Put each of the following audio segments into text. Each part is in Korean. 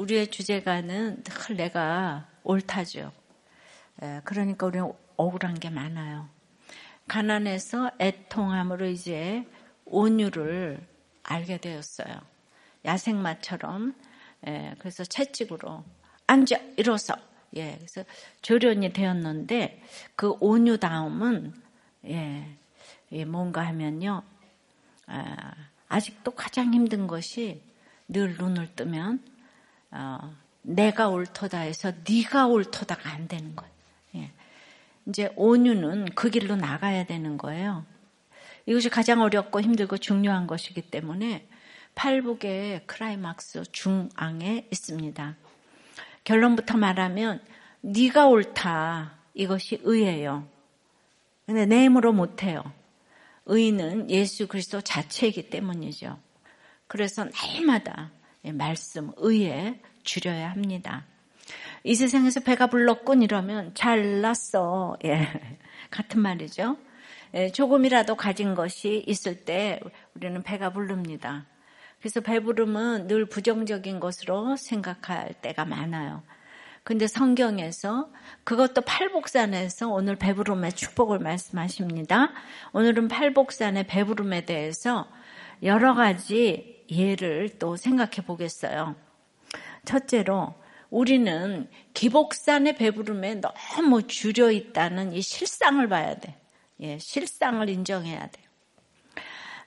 우리의 주제가는 늘 내가 옳다죠. 예, 그러니까 우리는 억울한 게 많아요. 가난해서 애통함으로 이제 온유를 알게 되었어요. 야생마처럼 예, 그래서 채찍으로 앉아 일어서 예, 그래서 조련이 되었는데 그 온유 다음은 예, 예 뭔가 하면요 아, 아직도 가장 힘든 것이 늘 눈을 뜨면 어, 내가 옳도다 해서 네가 옳도다가 안 되는 거예요. 예. 이제 온유는 그 길로 나가야 되는 거예요. 이것이 가장 어렵고 힘들고 중요한 것이기 때문에 팔복의 크라이막스 중앙에 있습니다. 결론부터 말하면 네가 옳다. 이것이 의예요. 근데 내 힘으로 못해요. 의는 예수 그리스도 자체이기 때문이죠. 그래서 날마다 말씀, 의에 줄여야 합니다. 이 세상에서 배가 불렀군 이러면 잘났어. 예. 같은 말이죠. 예, 조금이라도 가진 것이 있을 때 우리는 배가 부릅니다. 그래서 배부름은 늘 부정적인 것으로 생각할 때가 많아요. 근데 성경에서 그것도 팔복산에서 오늘 배부름의 축복을 말씀하십니다. 오늘은 팔복산의 배부름에 대해서 여러 가지 예를 또 생각해 보겠어요. 첫째로 우리는 기복산의 배부름에 너무 줄여 있다는 이 실상을 봐야 돼. 예, 실상을 인정해야 돼.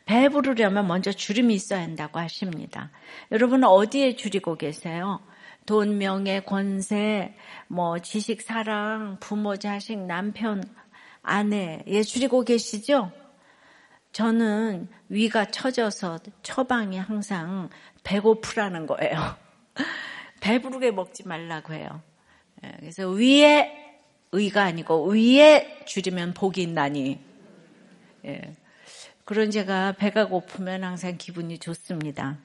배부르려면 먼저 주름이 있어야 한다고 하십니다. 여러분 어디에 줄이고 계세요? 돈, 명예, 권세, 뭐 지식, 사랑, 부모, 자식, 남편, 아내 예 줄이고 계시죠? 저는 위가 처져서 처방이 항상 배고프라는 거예요. 배부르게 먹지 말라고 해요. 예, 그래서 위에 의가 아니고 위에 줄이면 복이 있나니. 예. 그런 제가 배가 고프면 항상 기분이 좋습니다.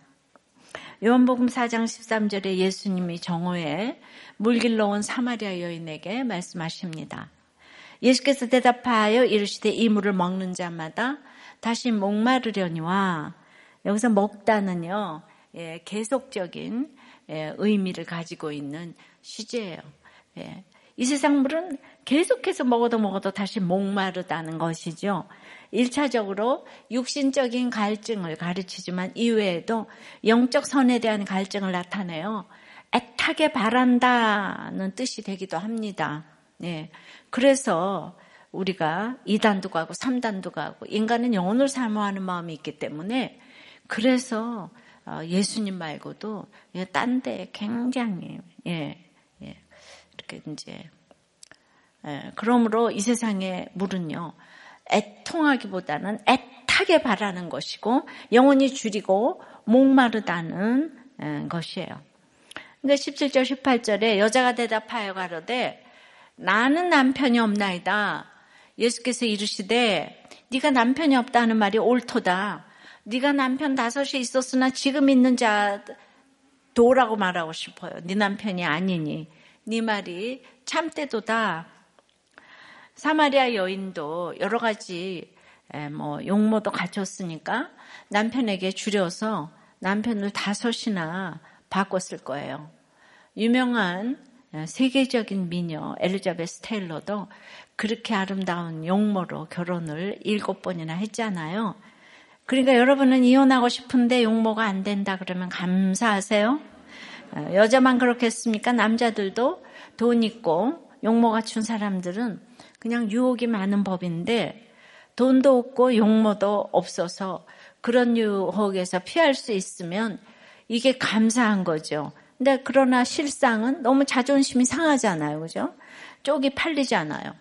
요한복음 4장 13절에 예수님이 정오에 물 길러 온 사마리아 여인에게 말씀하십니다. 예수께서 대답하여 이르시되 이 물을 먹는 자마다 다시 목마르려니와 여기서 먹다는요 예, 계속적인 예, 의미를 가지고 있는 시제예요. 예, 이 세상 물은 계속해서 먹어도 먹어도 다시 목마르다는 것이죠. 1차적으로 육신적인 갈증을 가르치지만 이외에도 영적 선에 대한 갈증을 나타내요. 애타게 바란다는 뜻이 되기도 합니다. 네. 그래서 우리가 2단도 가고 3단도 가고 인간은 영혼을 사모하는 마음이 있기 때문에 그래서 어, 예수님 말고도 딴 데 굉장히 예, 예, 이렇게 이제 예, 그러므로 이 세상의 물은요 애통하기보다는 애타게 바라는 것이고 영혼이 줄이고 목마르다는 것이에요. 근데 17절 18절에 여자가 대답하여 가로되 나는 남편이 없나이다. 예수께서 이르시되 네가 남편이 없다는 말이 옳도다. 네가 남편 다섯이 있었으나 지금 있는 자 도라고 말하고 싶어요. 네 남편이 아니니 네 말이 참때도다. 사마리아 여인도 여러 가지 뭐 용모도 갖췄으니까 남편에게 줄여서 남편을 다섯이나 바꿨을 거예요. 유명한 세계적인 미녀 엘리자베스 테일러도 그렇게 아름다운 용모로 결혼을 일곱 번이나 했잖아요. 그러니까 여러분은 이혼하고 싶은데 용모가 안 된다 그러면 감사하세요. 어, 여자만 그렇겠습니까? 남자들도 돈 있고 용모 갖춘 사람들은 그냥 유혹이 많은 법인데 돈도 없고 용모도 없어서 그런 유혹에서 피할 수 있으면 이게 감사한 거죠. 근데 그러나 실상은 너무 자존심이 상하잖아요. 그죠? 쪽이 팔리잖아요.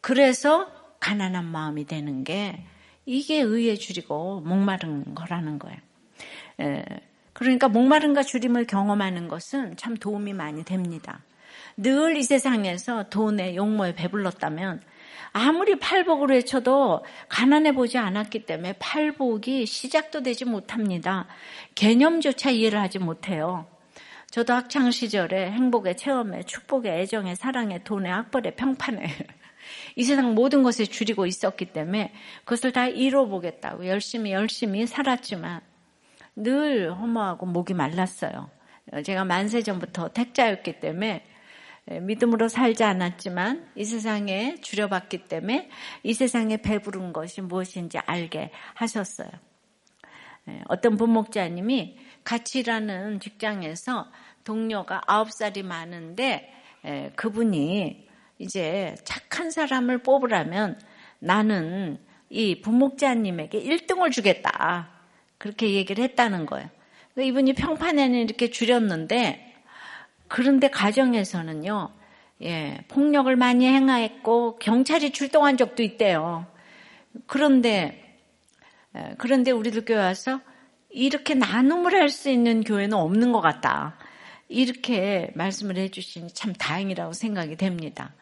그래서 가난한 마음이 되는 게 이게 의에 줄이고 목마른 거라는 거예요. 에, 그러니까 목마른과 줄임을 경험하는 것은 참 도움이 많이 됩니다. 늘 이 세상에서 돈에 용모에 배불렀다면 아무리 팔복으로 외쳐도 가난해 보지 않았기 때문에 팔복이 시작도 되지 못합니다. 개념조차 이해를 하지 못해요. 저도 학창 시절에 행복의 체험에 축복의 애정의 사랑의 돈의 악벌의 평판에 이 세상 모든 것에 줄이고 있었기 때문에 그것을 다 이뤄보겠다고 열심히 열심히 살았지만 늘 허무하고 목이 말랐어요. 제가 만세 전부터 택자였기 때문에 믿음으로 살지 않았지만 이 세상에 줄여봤기 때문에 이 세상에 배부른 것이 무엇인지 알게 하셨어요. 어떤 부목자님이 같이 일하는 직장에서 동료가 아홉 살이 많은데 그분이 이제 착한 사람을 뽑으라면 나는 이 부목자님에게 1등을 주겠다. 그렇게 얘기를 했다는 거예요. 이분이 평판에는 이렇게 줄였는데 그런데 가정에서는요, 예, 폭력을 많이 행하했고 경찰이 출동한 적도 있대요. 그런데 예, 그런데 우리들 교회 와서 이렇게 나눔을 할 수 있는 교회는 없는 것 같다. 이렇게 말씀을 해주시니 참 다행이라고 생각이 됩니다.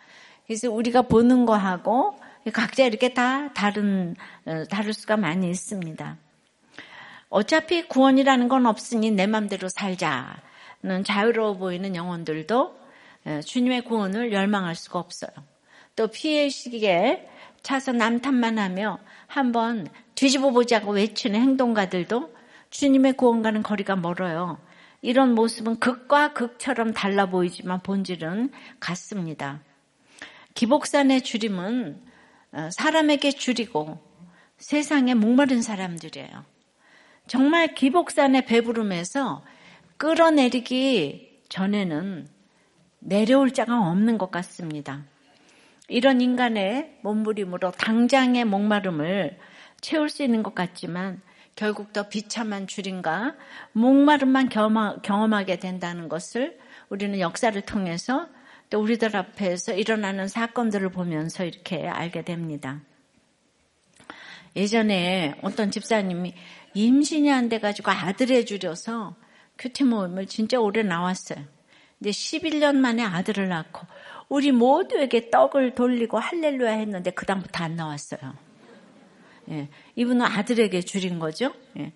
그래서 우리가 보는 거하고 각자 이렇게 다 다른 어, 다를 수가 많이 있습니다. 어차피 구원이라는 건 없으니 내 맘대로 살자는 자유로워 보이는 영혼들도 어, 주님의 구원을 열망할 수가 없어요. 또 피해 시기에 차서 남탓만 하며 한번 뒤집어 보자고 외치는 행동가들도 주님의 구원과는 거리가 멀어요. 이런 모습은 극과 극처럼 달라 보이지만 본질은 같습니다. 기복산의 줄임은 어, 사람에게 줄이고 세상에 목마른 사람들이에요. 정말 기복산의 배부름에서 끌어내리기 전에는 내려올 자가 없는 것 같습니다. 이런 인간의 몸부림으로 당장의 목마름을 채울 수 있는 것 같지만 결국 더 비참한 줄인가 목마름만 경험하게 된다는 것을 우리는 역사를 통해서 또 우리들 앞에서 일어나는 사건들을 보면서 이렇게 알게 됩니다. 예전에 어떤 집사님이 임신이 안 돼가지고 아들 해 주려서 큐티 모임을 진짜 오래 나왔어요. 근데 11년 만에 아들을 낳고 우리 모두에게 떡을 돌리고 할렐루야 했는데 그 다음부터 안 나왔어요. 예, 이분은 아들에게 줄인 거죠. 예.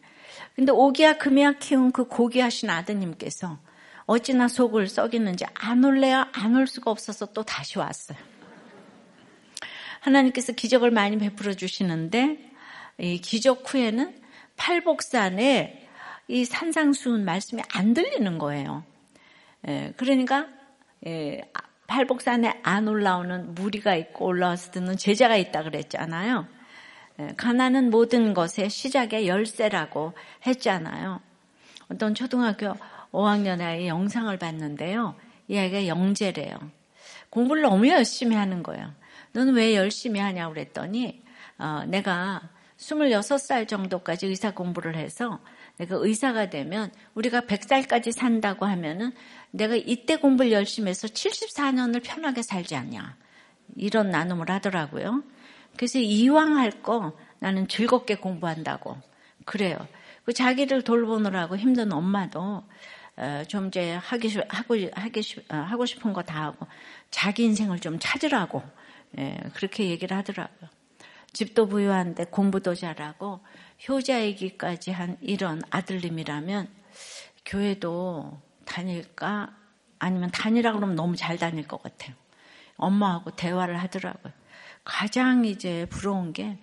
근데 오기야 금이야 키운 그 고귀하신 아드님께서 어찌나 속을 썩이는지 안 올래야 안 올 수가 없어서 또 다시 왔어요. 하나님께서 기적을 많이 베풀어 주시는데 이 기적 후에는 팔복산에 이 산상수훈 말씀이 안 들리는 거예요. 예, 그러니까 예, 팔복산에 안 올라오는 무리가 있고 올라와서 듣는 제자가 있다 그랬잖아요. 예, 가난은 모든 것의 시작의 열쇠라고 했잖아요. 어떤 초등학교 5학년 아이 영상을 봤는데요. 이 아이가 영재래요. 공부를 너무 열심히 하는 거예요. 너는 왜 열심히 하냐고 그랬더니 어, 내가 26살 정도까지 의사 공부를 해서 내가 의사가 되면 우리가 100살까지 산다고 하면은 내가 이때 공부를 열심히 해서 74년을 편하게 살지 않냐. 이런 나눔을 하더라고요. 그래서 이왕 할 거 나는 즐겁게 공부한다고. 그래요. 그 자기를 돌보느라고 힘든 엄마도 어, 좀 이제 하기 하고 하기 어, 하고 싶은 거 다 하고 자기 인생을 좀 찾으라고 예, 그렇게 얘기를 하더라고요. 집도 부유한데 공부도 잘하고 효자이기까지 한 이런 아들님이라면 교회도 다닐까 아니면 다니라 그러면 너무 잘 다닐 것 같아요. 엄마하고 대화를 하더라고요. 가장 이제 부러운 게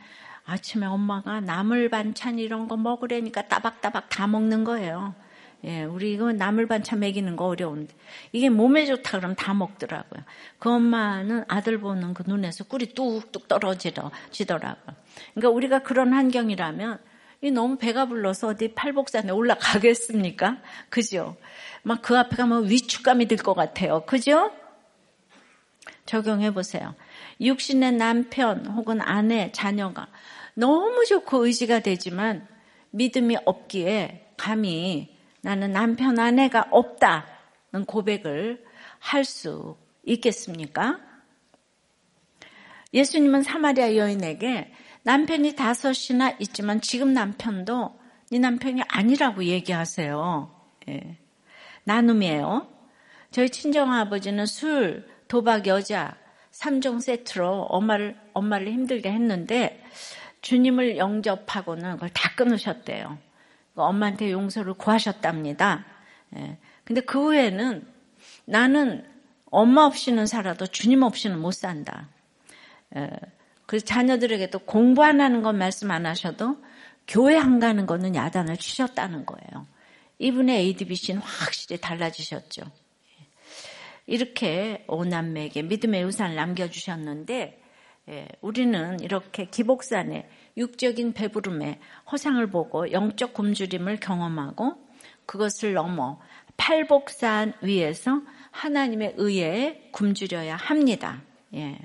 아침에 엄마가 나물 반찬 이런 거 먹으려니까 따박따박 다 먹는 거예요. 예, 우리 이거 나물 반찬 먹이는 거 어려운데 이게 몸에 좋다 그러면 다 먹더라고요. 그 엄마는 아들 보는 그 눈에서 꿀이 뚝뚝 떨어지더라고요. 그러니까 우리가 그런 환경이라면 이 너무 배가 불러서 어디 팔복산에 올라가겠습니까? 그죠? 막 그 앞에 가면 위축감이 들 것 같아요. 그죠? 적용해 보세요. 육신의 남편 혹은 아내, 자녀가 너무 좋고 의지가 되지만 믿음이 없기에 감히 나는 남편 아내가 없다는 고백을 할 수 있겠습니까? 예수님은 사마리아 여인에게 남편이 다섯이나 있지만 지금 남편도 네 남편이 아니라고 얘기하세요. 예. 나눔이에요. 저희 친정아버지는 술, 도박, 여자 3종 세트로 엄마를 엄마를 힘들게 했는데 주님을 영접하고는 그걸 다 끊으셨대요. 엄마한테 용서를 구하셨답니다. 예. 근데 그 후에는 나는 엄마 없이는 살아도 주님 없이는 못 산다. 예. 그래서 자녀들에게도 공부 안 하는 건 말씀 안 하셔도 교회 안 가는 거는 야단을 치셨다는 거예요. 이분의 ADBC는 확실히 달라지셨죠. 이렇게 오남매에게 믿음의 우산을 남겨주셨는데 예, 우리는 이렇게 기복산의 육적인 배부름에 허상을 보고 영적 굶주림을 경험하고 그것을 넘어 팔복산 위에서 하나님의 의에 굶주려야 합니다. 예.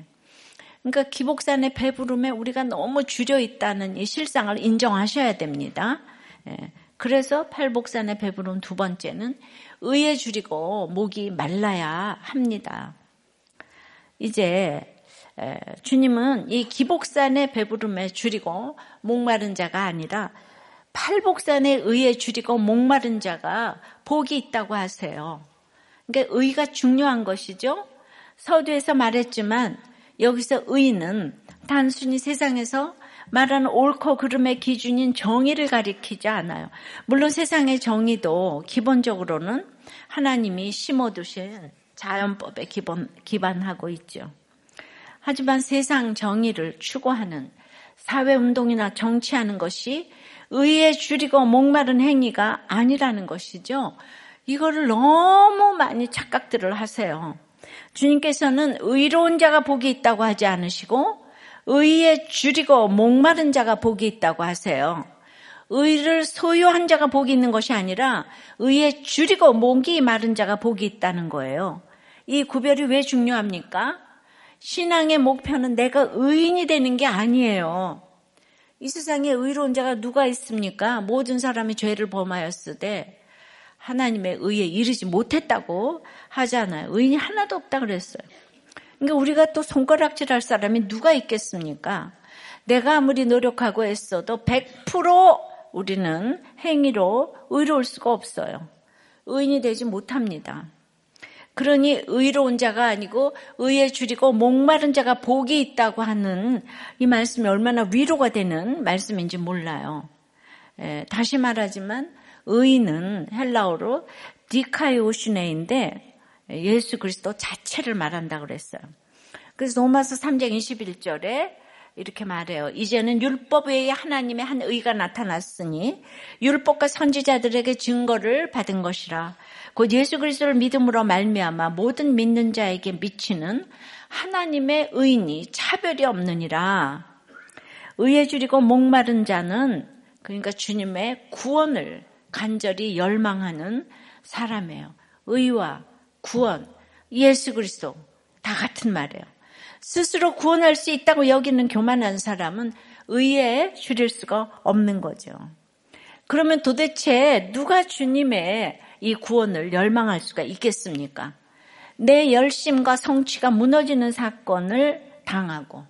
그러니까 기복산의 배부름에 우리가 너무 줄여 있다는 이 실상을 인정하셔야 됩니다. 예. 그래서 팔복산의 배부름 두 번째는 의에 줄이고 목이 말라야 합니다. 이제 주님은 이 기복산의 배부름에 줄이고 목마른 자가 아니라 팔복산에 의에 줄이고 목마른 자가 복이 있다고 하세요. 그러니까 의가 중요한 것이죠. 서두에서 말했지만 여기서 의는 단순히 세상에서 말하는 옳고 그름의 기준인 정의를 가리키지 않아요. 물론 세상의 정의도 기본적으로는 하나님이 심어두신 자연법에 기본, 기반하고 있죠. 하지만 세상 정의를 추구하는 사회운동이나 정치하는 것이 의에 줄이고 목마른 행위가 아니라는 것이죠. 이거를 너무 많이 착각들을 하세요. 주님께서는 의로운 자가 복이 있다고 하지 않으시고 의에 줄이고 목마른 자가 복이 있다고 하세요. 의를 소유한 자가 복이 있는 것이 아니라 의에 줄이고 목이 마른 자가 복이 있다는 거예요. 이 구별이 왜 중요합니까? 신앙의 목표는 내가 의인이 되는 게 아니에요. 이 세상에 의로운 자가 누가 있습니까? 모든 사람이 죄를 범하였을 때 하나님의 의에 이르지 못했다고 하잖아요. 의인이 하나도 없다 그랬어요. 그러니까 우리가 또 손가락질 할 사람이 누가 있겠습니까? 내가 아무리 노력하고 했어도 100% 우리는 행위로 의로울 수가 없어요. 의인이 되지 못합니다. 그러니 의로운 자가 아니고 의에 줄이고 목마른 자가 복이 있다고 하는 이 말씀이 얼마나 위로가 되는 말씀인지 몰라요. 에, 다시 말하지만 의인은 헬라어로 디카이오슈네인데 예수 그리스도 자체를 말한다 그랬어요. 그래서 로마서 3장 21절에 이렇게 말해요. 이제는 율법 외에 하나님의 한 의가 나타났으니 율법과 선지자들에게 증거를 받은 것이라. 곧 예수 그리스도를 믿음으로 말미암아 모든 믿는 자에게 미치는 하나님의 의인이 차별이 없느니라. 의에 줄이고 목마른 자는 그러니까 주님의 구원을 간절히 열망하는 사람이에요. 의와 구원, 예수 그리스도 다 같은 말이에요. 스스로 구원할 수 있다고 여기는 교만한 사람은 의에 줄일 수가 없는 거죠. 그러면 도대체 누가 주님의 이 구원을 열망할 수가 있겠습니까? 내 열심과 성취가 무너지는 사건을 당하고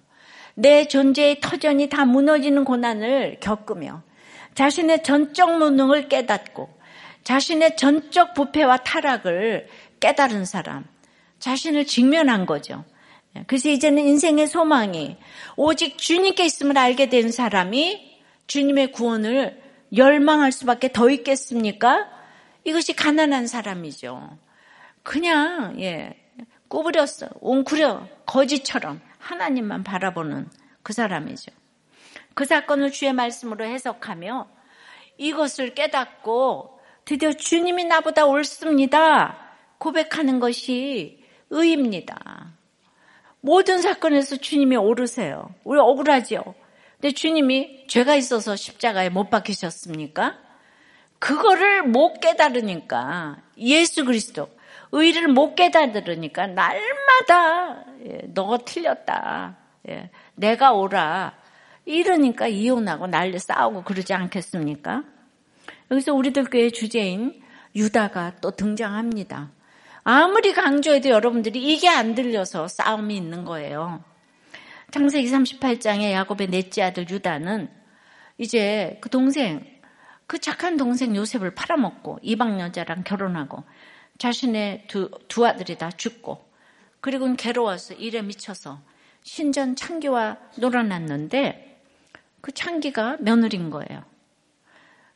내 존재의 터전이 다 무너지는 고난을 겪으며 자신의 전적 무능을 깨닫고 자신의 전적 부패와 타락을 깨달은 사람, 자신을 직면한 거죠. 그래서 이제는 인생의 소망이 오직 주님께 있음을 알게 된 사람이 주님의 구원을 열망할 수밖에 더 있겠습니까? 이것이 가난한 사람이죠. 그냥 예 꼬부렸어, 웅크려 거지처럼 하나님만 바라보는 그 사람이죠. 그 사건을 주의 말씀으로 해석하며 이것을 깨닫고 드디어 주님이 나보다 옳습니다. 고백하는 것이 의입니다. 모든 사건에서 주님이 오르세요. 우리 억울하죠. 근데 주님이 죄가 있어서 십자가에 못 박히셨습니까? 그거를 못 깨달으니까 예수 그리스도 의를 못 깨달으니까 날마다 예, 너가 틀렸다. 예, 내가 오라. 이러니까 이혼하고 난리 싸우고 그러지 않겠습니까? 여기서 우리들 교회 주제인 유다가 또 등장합니다. 아무리 강조해도 여러분들이 이게 안 들려서 싸움이 있는 거예요. 창세기 38장에 야곱의 넷째 아들 유다는 이제 그 동생, 그 착한 동생 요셉을 팔아먹고 이방 여자랑 결혼하고 자신의 두, 두 아들이 다 죽고 그리고는 괴로워서 일에 미쳐서 신전 창기와 놀아났는데 그 창기가 며느리인 거예요.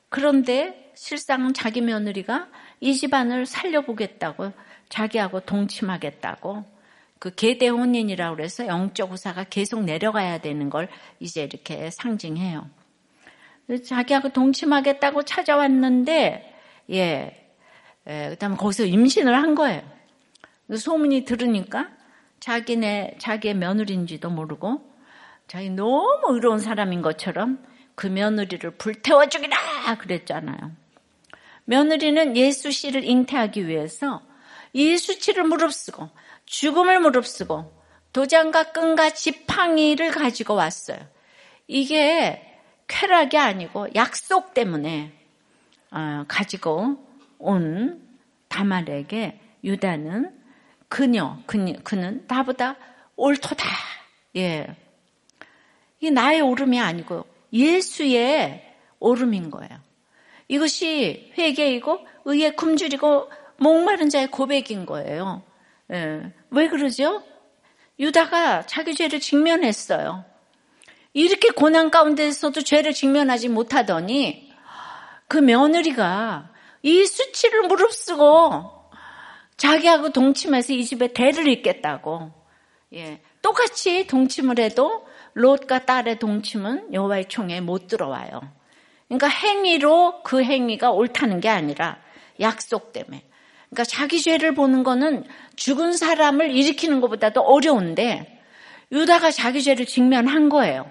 그런데 실상은 자기 며느리가 이 집안을 살려보겠다고 자기하고 동침하겠다고 그 계대 혼인이라고 그래서 영적 우사가 계속 내려가야 되는 걸 이제 이렇게 상징해요. 자기하고 동침하겠다고 찾아왔는데 예, 예 그다음에 거기서 임신을 한 거예요. 소문이 들으니까 자기네 자기의 며느리인지도 모르고 자기 너무 의로운 사람인 것처럼 그 며느리를 불태워 죽이라 그랬잖아요. 며느리는 예수 씨를 잉태하기 위해서 예수치를 무릅쓰고 죽음을 무릅쓰고 도장과 끈과 지팡이를 가지고 왔어요. 이게 쾌락이 아니고 약속 때문에 어, 가지고 온 다말에게 유다는 그녀, 그녀, 그는 나보다 옳도다. 예. 이게 나의 오름이 아니고 예수의 오름인 거예요. 이것이 회개이고 의의 굶주리고 목마른 자의 고백인 거예요. 예. 왜 그러죠? 유다가 자기 죄를 직면했어요. 이렇게 고난 가운데서도 죄를 직면하지 못하더니 그 며느리가 이 수치를 무릅쓰고 자기하고 동침해서 이 집에 대를 잇겠다고. 예. 똑같이 동침을 해도 롯과 딸의 동침은 여호와의 총에 못 들어와요. 그러니까 행위로 그 행위가 옳다는 게 아니라 약속 때문에. 그러니까 자기 죄를 보는 거는 죽은 사람을 일으키는 것보다도 어려운데 유다가 자기 죄를 직면한 거예요.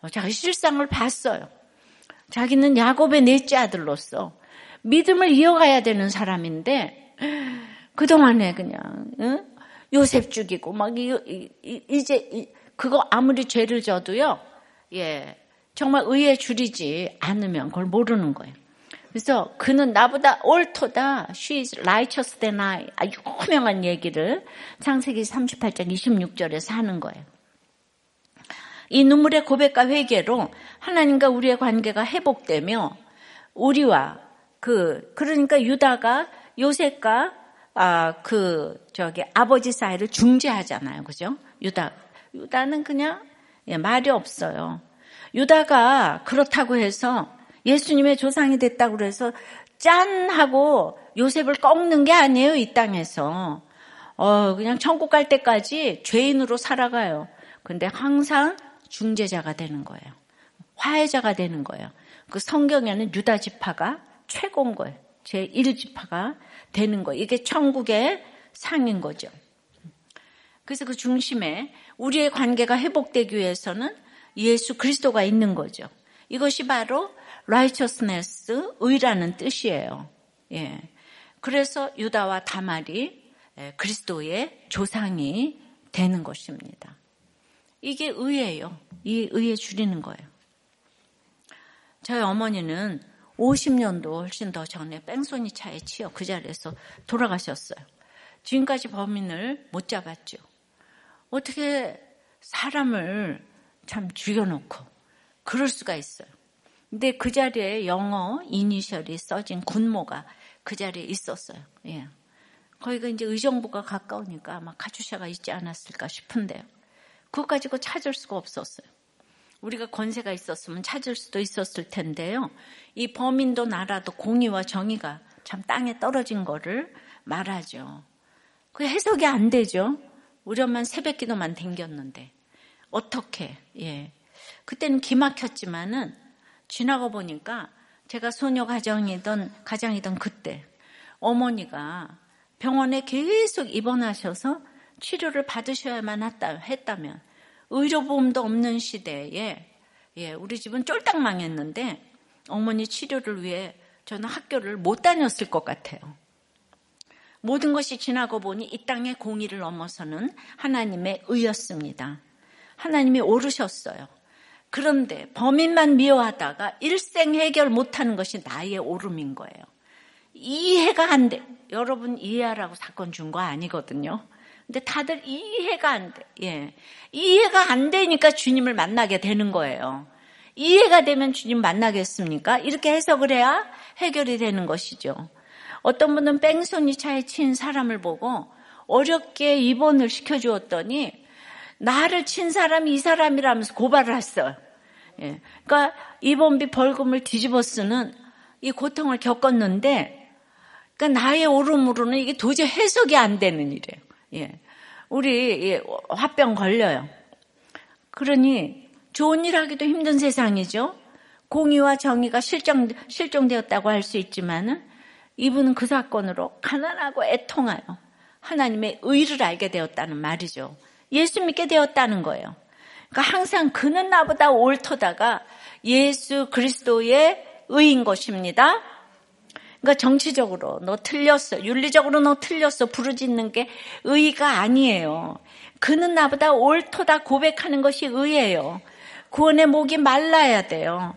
어, 자기 실상을 봤어요. 자기는 야곱의 넷째 아들로서 믿음을 이어가야 되는 사람인데 그동안에 그냥 응? 요셉 죽이고 막 이, 이, 제 그거 아무리 죄를 져도요. 예. 정말 의에 줄이지 않으면 그걸 모르는 거예요. 그래서 그는 나보다 옳도다. She is righteous than I. 아주 유명한 얘기를 창세기 38장 26절에서 하는 거예요. 이 눈물의 고백과 회개로 하나님과 우리의 관계가 회복되며 우리와 그 그러니까 유다가 요셉과 아 그 저기 아버지 사이를 중재하잖아요. 그죠? 유다 유다는 그냥 예, 말이 없어요. 유다가 그렇다고 해서 예수님의 조상이 됐다고 그래서 짠 하고 요셉을 꺾는 게 아니에요. 이 땅에서. 어, 그냥 천국 갈 때까지 죄인으로 살아가요. 근데 항상 중재자가 되는 거예요. 화해자가 되는 거예요. 그 성경에는 유다 지파가 최고인 거예요. 제 1지파가 되는 거예요. 이게 천국의 상인 거죠. 그래서 그 중심에 우리의 관계가 회복되기 위해서는 예수 그리스도가 있는 거죠. 이것이 바로 righteousness, 의라는 뜻이에요. 예. 그래서 유다와 다말이 예, 그리스도의 조상이 되는 것입니다. 이게 의예요. 이 의에 줄이는 거예요. 저희 어머니는 50년도 훨씬 더 전에 뺑소니 차에 치여 그 자리에서 돌아가셨어요. 지금까지 범인을 못 잡았죠. 어떻게 사람을 참 죽여놓고 그럴 수가 있어요. 근데 그 자리에 영어 이니셜이 써진 군모가 그 자리에 있었어요. 예. 거기가 이제 의정부가 가까우니까 아마 카츄샤가 있지 않았을까 싶은데요. 그거 가지고 찾을 수가 없었어요. 우리가 권세가 있었으면 찾을 수도 있었을 텐데요. 이 범인도 나라도 공의와 정의가 참 땅에 떨어진 거를 말하죠. 그 해석이 안 되죠. 우리 엄마는 새벽 기도만 댕겼는데. 어떻게, 예. 그때는 기막혔지만은 지나가 보니까 제가 소녀 가정이던, 가장이던 그때 어머니가 병원에 계속 입원하셔서 치료를 받으셔야만 했다 면 의료보험도 없는 시대에 예, 우리 집은 쫄딱 망했는데 어머니 치료를 위해 저는 학교를 못 다녔을 것 같아요. 모든 것이 지나고 보니 이 땅의 공의를 넘어서는 하나님의 의였습니다. 하나님이 오르셨어요. 그런데 범인만 미워하다가 일생 해결 못하는 것이 나의 오름인 거예요. 이해가 안 돼. 여러분 이해하라고 사건 준 거 아니거든요. 근데 다들 이해가 안 돼. 예. 이해가 안 되니까 주님을 만나게 되는 거예요. 이해가 되면 주님 만나겠습니까? 이렇게 해석을 해야 해결이 되는 것이죠. 어떤 분은 뺑소니 차에 친 사람을 보고 어렵게 입원을 시켜주었더니 나를 친 사람이 이 사람이라면서 고발을 했어요. 예. 그러니까 입원비 벌금을 뒤집어 쓰는 이 고통을 겪었는데, 그러니까 나의 오름으로는 이게 도저히 해석이 안 되는 일이에요. 예. 우리 예, 화병 걸려요. 그러니 좋은 일 하기도 힘든 세상이죠. 공의와 정의가 실정, 실종되었다고 할 수 있지만은 이분은 그 사건으로 가난하고 애통하여 하나님의 의를 알게 되었다는 말이죠. 예수 믿게 되었다는 거예요. 그러니까 항상 그는 나보다 옳다다가 예수 그리스도의 의인 것입니다. 그러니까 정치적으로 너 틀렸어. 윤리적으로 너 틀렸어. 부르짖는 게 의가 아니에요. 그는 나보다 옳도다 고백하는 것이 의예요. 구원의 목이 말라야 돼요.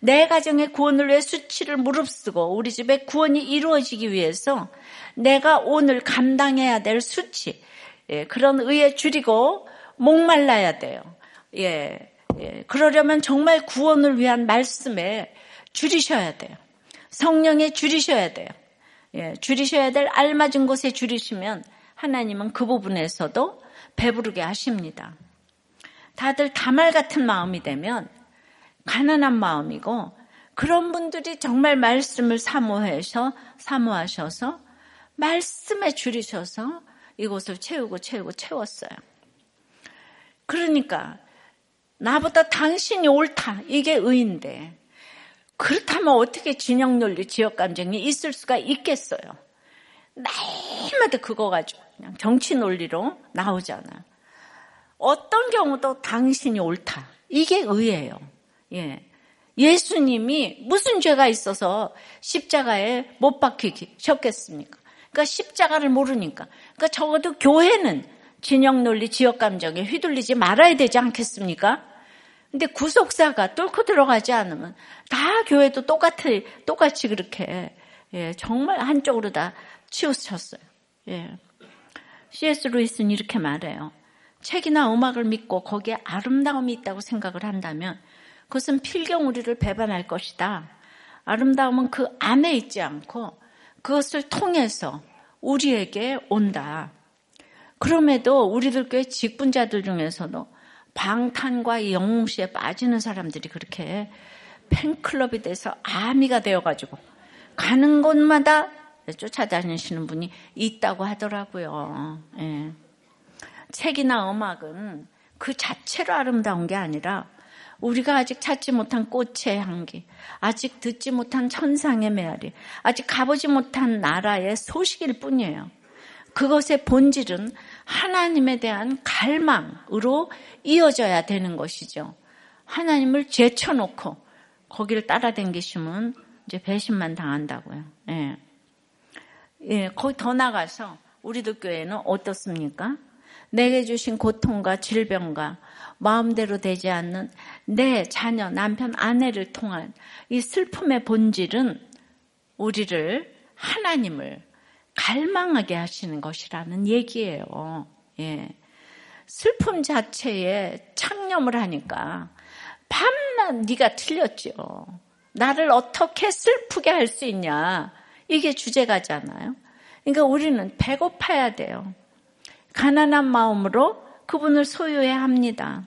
내 가정의 구원을 위해 수치를 무릅쓰고 우리 집의 구원이 이루어지기 위해서 내가 오늘 감당해야 될 수치 예, 그런 의에 줄이고 목말라야 돼요. 예, 예, 그러려면 정말 구원을 위한 말씀에 줄이셔야 돼요. 성령에 줄이셔야 돼요. 예, 줄이셔야 될 알맞은 곳에 줄이시면 하나님은 그 부분에서도 배부르게 하십니다. 다들 다말 같은 마음이 되면 가난한 마음이고 그런 분들이 정말 말씀을 사모해서 사모하셔서 말씀에 줄이셔서 이곳을 채우고 채우고 채웠어요. 그러니까 나보다 당신이 옳다 이게 의인데 그렇다면 어떻게 진영 논리, 지역 감정이 있을 수가 있겠어요? 날마다 그거 가지고 그냥 정치 논리로 나오잖아. 어떤 경우도 당신이 옳다. 이게 의예요. 예. 예수님이 무슨 죄가 있어서 십자가에 못 박히셨겠습니까? 그러니까 십자가를 모르니까. 그러니까 적어도 교회는 진영 논리, 지역 감정에 휘둘리지 말아야 되지 않겠습니까? 근데 구속사가 뚫고 들어가지 않으면 다 교회도 똑같이 똑같이 그렇게 예, 정말 한쪽으로 다 치우쳤어요. 예. C.S. 루이스는 이렇게 말해요. 책이나 음악을 믿고 거기에 아름다움이 있다고 생각을 한다면 그것은 필경 우리를 배반할 것이다. 아름다움은 그 안에 있지 않고 그것을 통해서 우리에게 온다. 그럼에도 우리들 꽤 직분자들 중에서도 방탄과 영웅시에 빠지는 사람들이 그렇게 팬클럽이 돼서 아미가 되어가지고 가는 곳마다 쫓아다니시는 분이 있다고 하더라고요. 예. 책이나 음악은 그 자체로 아름다운 게 아니라 우리가 아직 찾지 못한 꽃의 향기, 아직 듣지 못한 천상의 메아리, 아직 가보지 못한 나라의 소식일 뿐이에요. 그것의 본질은 하나님에 대한 갈망으로 이어져야 되는 것이죠. 하나님을 제쳐놓고 거기를 따라댕기시면 이제 배신만 당한다고요. 예. 예, 거기 더 나가서 우리들 교회는 어떻습니까? 내게 주신 고통과 질병과 마음대로 되지 않는 내 자녀, 남편, 아내를 통한 이 슬픔의 본질은 우리를 하나님을 갈망하게 하시는 것이라는 얘기예요. 예. 슬픔 자체에 창념을 하니까 밤낮 네가 틀렸죠. 나를 어떻게 슬프게 할 수 있냐. 이게 주제가잖아요. 그러니까 우리는 배고파야 돼요. 가난한 마음으로 그분을 소유해야 합니다.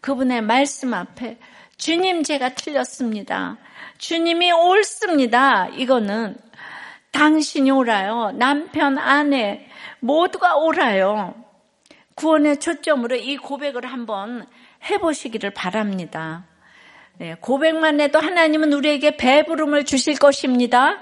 그분의 말씀 앞에 주님 제가 틀렸습니다. 주님이 옳습니다. 이거는 당신이 옳아요. 남편, 아내 모두가 옳아요. 구원의 초점으로 이 고백을 한번 해보시기를 바랍니다. 네, 고백만 해도 하나님은 우리에게 배부름을 주실 것입니다.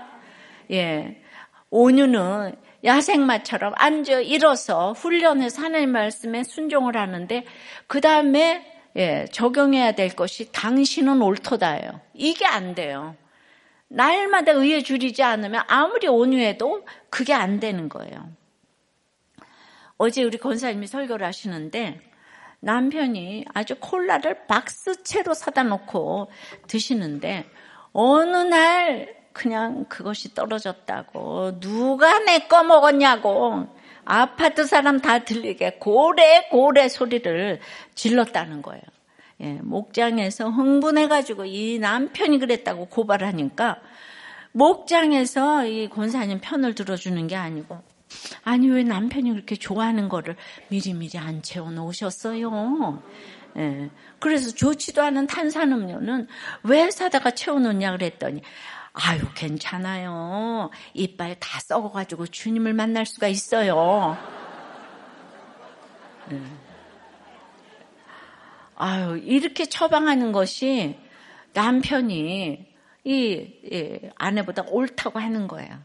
예. 온유는 야생마처럼 앉아 일어서 훈련해서 하나님 말씀에 순종을 하는데 그 다음에 예, 적용해야 될 것이 당신은 옳도다예요. 이게 안 돼요. 날마다 의에 줄이지 않으면 아무리 온유해도 그게 안 되는 거예요. 어제 우리 권사님이 설교를 하시는데 남편이 아주 콜라를 박스채로 사다 놓고 드시는데 어느 날 그냥 그것이 떨어졌다고 누가 내 거 먹었냐고 아파트 사람 다 들리게 고래 고래 소리를 질렀다는 거예요. 예, 목장에서 흥분해가지고 이 남편이 그랬다고 고발하니까 목장에서 이 권사님 편을 들어주는 게 아니고 아니 왜 남편이 그렇게 좋아하는 거를 미리미리 안 채워 놓으셨어요? 예, 그래서 좋지도 않은 탄산음료는 왜 사다가 채워 놓냐 그랬더니 아유 괜찮아요. 이빨 다 썩어가지고 주님을 만날 수가 있어요. 예. 아유, 이렇게 처방하는 것이 남편이 이, 이 아내보다 옳다고 하는 거예요.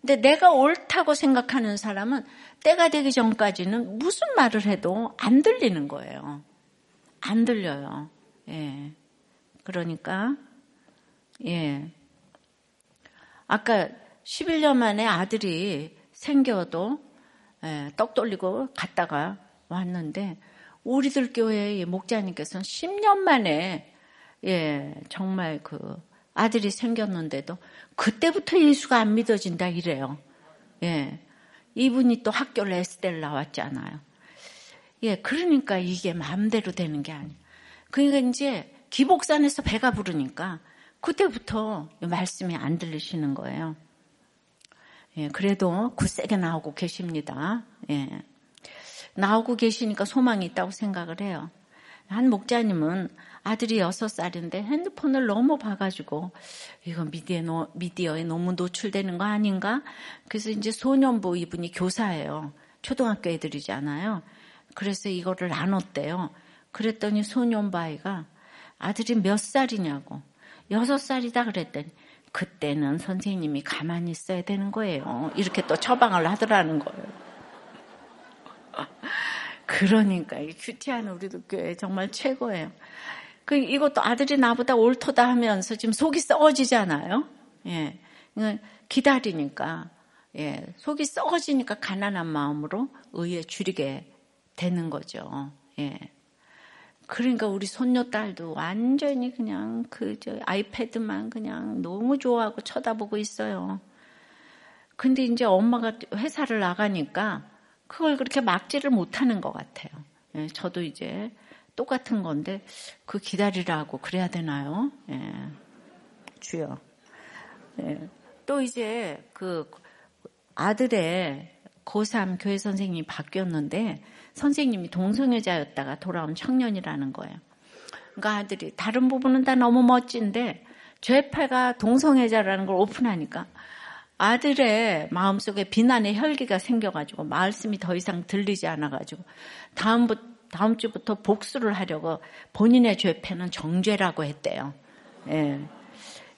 근데 내가 옳다고 생각하는 사람은 때가 되기 전까지는 무슨 말을 해도 안 들리는 거예요. 안 들려요. 예. 그러니까, 예. 아까 11년 만에 아들이 생겨도, 예, 떡 돌리고 갔다가 왔는데, 우리들 교회의 목자님께서는 10년 만에, 예, 정말 그 아들이 생겼는데도, 그때부터 예수가 안 믿어진다 이래요. 예. 이분이 또 학교를 에스텔 나왔잖아요. 예, 그러니까 이게 마음대로 되는 게 아니에요. 그러니까 이제 기복산에서 배가 부르니까 그때부터 말씀이 안 들리시는 거예요. 예, 그래도 굳세게 나오고 계십니다. 예. 나오고 계시니까 소망이 있다고 생각을 해요. 한 목자님은 아들이 여섯 살인데 핸드폰을 너무 봐가지고 이거 미디어, 미디어에 너무 노출되는 거 아닌가? 그래서 이제 소년부 이분이 교사예요. 초등학교 애들이잖아요. 그래서 이거를 나눴대요. 그랬더니 소년부 아이가 아들이 몇 살이냐고 여섯 살이다 그랬더니 그때는 선생님이 가만히 있어야 되는 거예요. 이렇게 또 처방을 하더라는 거예요. 그러니까 이 큐티한 우리도 교회 정말 최고예요. 그 이것도 아들이 나보다 옳도다 하면서 지금 속이 썩어지잖아요. 예. 기다리니까 예. 속이 썩어지니까 가난한 마음으로 의에 줄이게 되는 거죠. 예. 그러니까 우리 손녀 딸도 완전히 그냥 그 저 아이패드만 그냥 너무 좋아하고 쳐다보고 있어요. 근데 이제 엄마가 회사를 나가니까 그걸 그렇게 막지를 못하는 것 같아요. 예, 저도 이제 똑같은 건데 그 기다리라고 그래야 되나요? 예, 주여. 예, 또 이제 그 아들의 고3 교회 선생님이 바뀌었는데 선생님이 동성애자였다가 돌아온 청년이라는 거예요. 그러니까 아들이 다른 부분은 다 너무 멋진데 죄패가 동성애자라는 걸 오픈하니까 아들의 마음속에 비난의 혈기가 생겨가지고 말씀이 더 이상 들리지 않아가지고 다음부 다음 주부터 복수를 하려고 본인의 죄패는 정죄라고 했대요. 예.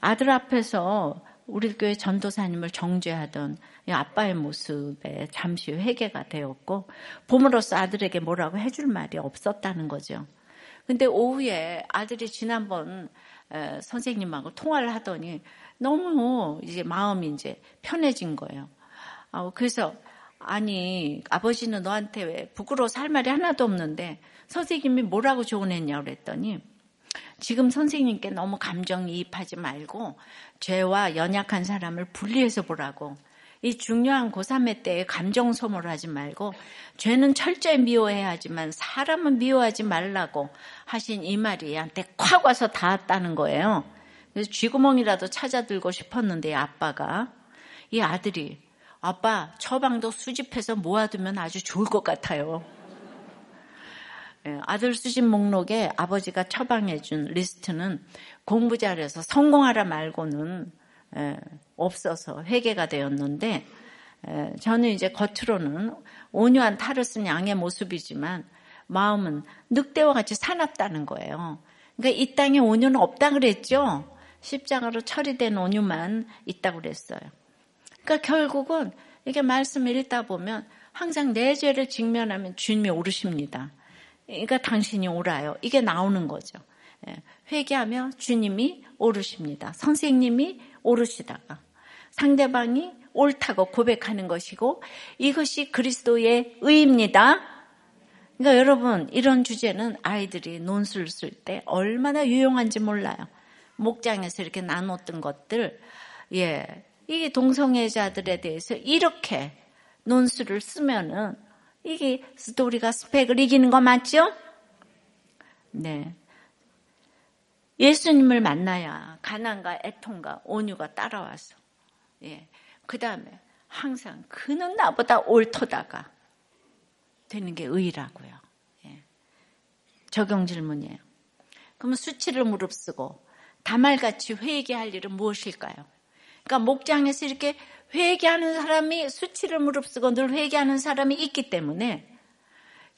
아들 앞에서 우리 교회 전도사님을 정죄하던 아빠의 모습에 잠시 회개가 되었고 봄으로써 아들에게 뭐라고 해줄 말이 없었다는 거죠. 근데 오후에 아들이 지난번 선생님하고 통화를 하더니 너무 이제 마음이 이제 편해진 거예요. 아, 그래서 아니 아버지는 너한테 왜 부끄러워서 할 말이 하나도 없는데 선생님이 뭐라고 조언했냐고 그랬더니 지금 선생님께 너무 감정이입하지 말고 죄와 연약한 사람을 분리해서 보라고. 이 중요한 고3회 때에 감정 소모하지 말고 죄는 철저히 미워해야 하지만 사람은 미워하지 말라고 하신 이 말이 한테 콱 와서 닿았다는 거예요. 그래서 쥐구멍이라도 찾아들고 싶었는데 아빠가 이 아들이 아빠 처방도 수집해서 모아두면 아주 좋을 것 같아요. 예, 아들 수집 목록에 아버지가 처방해준 리스트는 공부 잘해서 성공하라 말고는 예, 없어서 회개가 되었는데 예, 저는 이제 겉으로는 온유한 타르슨 양의 모습이지만 마음은 늑대와 같이 사납다는 거예요. 그러니까 이 땅에 온유는 없다 그랬죠. 십자가로 처리된 온유만 있다고 그랬어요. 그러니까 결국은 이게 말씀 읽다 보면 항상 내 죄를 직면하면 주님이 오르십니다. 그러니까 당신이 오라요. 이게 나오는 거죠. 예, 회개하며 주님이 오르십니다. 선생님이 오르시다가 상대방이 옳다고 고백하는 것이고 이것이 그리스도의 의입니다. 그러니까 여러분 이런 주제는 아이들이 논술을 쓸때 얼마나 유용한지 몰라요. 목장에서 이렇게 나눴던 것들, 예, 이 동성애자들에 대해서 이렇게 논술을 쓰면은 이게 스토리가 스펙을 이기는 거 맞죠? 네. 예수님을 만나야 가난과 애통과 온유가 따라와서 예. 그 다음에 항상 그는 나보다 옳도다가 되는 게 의라고요. 예. 적용 질문이에요. 그러면 수치를 무릅쓰고 다말같이 회개할 일은 무엇일까요? 그러니까 목장에서 이렇게 회개하는 사람이 수치를 무릅쓰고 늘 회개하는 사람이 있기 때문에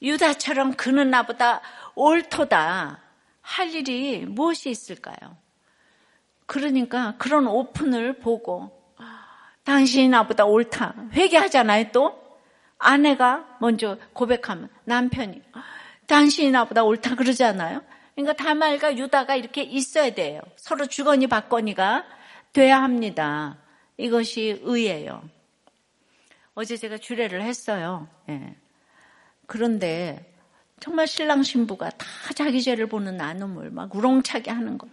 유다처럼 그는 나보다 옳도다 할 일이 무엇이 있을까요? 그러니까 그런 오픈을 보고 당신이 나보다 옳다. 회개하잖아요, 또. 아내가 먼저 고백하면 남편이 당신이 나보다 옳다 그러잖아요. 그러니까 다말과 유다가 이렇게 있어야 돼요. 서로 주거니 받거니가 돼야 합니다. 이것이 의예요. 어제 제가 주례를 했어요. 예. 그런데 정말 신랑 신부가 다 자기 죄를 보는 나눔을 막 우렁차게 하는 거.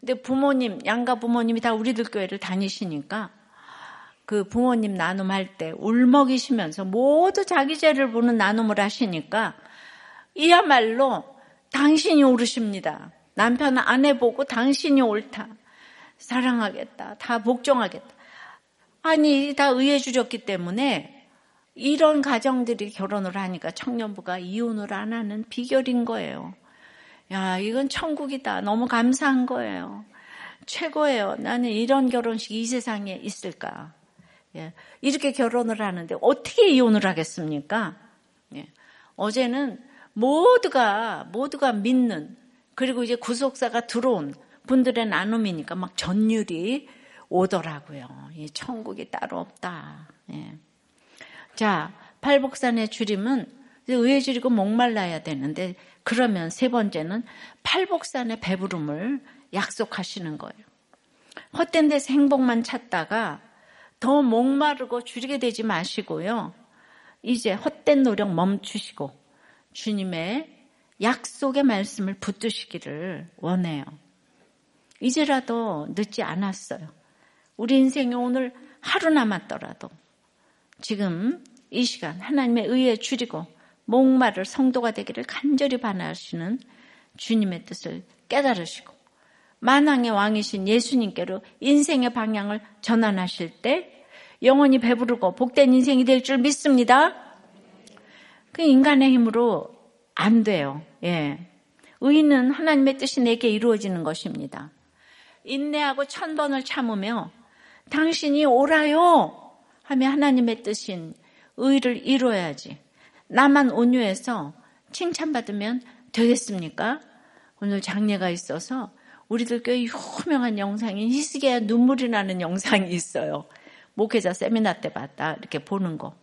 근데 부모님, 양가 부모님이 다 우리들 교회를 다니시니까 그 부모님 나눔할 때 울먹이시면서 모두 자기 죄를 보는 나눔을 하시니까 이야말로 당신이 옳으십니다. 남편 아내 보고 당신이 옳다. 사랑하겠다. 다 복종하겠다. 아니, 다 의해 주셨기 때문에 이런 가정들이 결혼을 하니까 청년부가 이혼을 안 하는 비결인 거예요. 야, 이건 천국이다. 너무 감사한 거예요. 최고예요. 나는 이런 결혼식 이 세상에 있을까? 예. 이렇게 결혼을 하는데 어떻게 이혼을 하겠습니까? 예. 어제는 모두가 모두가 믿는 그리고 이제 구속사가 들어온 분들의 나눔이니까 막 전율이 오더라고요. 이 천국이 따로 없다. 예. 자, 팔복산의 줄임은 의에 줄이고 목말라야 되는데 그러면 세 번째는 팔복산의 배부름을 약속하시는 거예요. 헛된 데서 행복만 찾다가 더 목마르고 줄이게 되지 마시고요. 이제 헛된 노력 멈추시고 주님의 약속의 말씀을 붙드시기를 원해요. 이제라도 늦지 않았어요. 우리 인생이 오늘 하루 남았더라도 지금 이 시간 하나님의 의에 줄이고 목마를 성도가 되기를 간절히 바라시는 주님의 뜻을 깨달으시고 만왕의 왕이신 예수님께로 인생의 방향을 전환하실 때 영원히 배부르고 복된 인생이 될 줄 믿습니다. 그 인간의 힘으로 안 돼요. 예. 의는 하나님의 뜻이 내게 이루어지는 것입니다. 인내하고 천 번을 참으며 당신이 옳아요 하며 하나님의 뜻인 의를 이루어야지. 나만 온유해서 칭찬받으면 되겠습니까? 오늘 장례가 있어서 우리들 교회 유명한 영상인 히스기야 눈물이 나는 영상이 있어요. 목회자 세미나 때 봤다 이렇게 보는 거.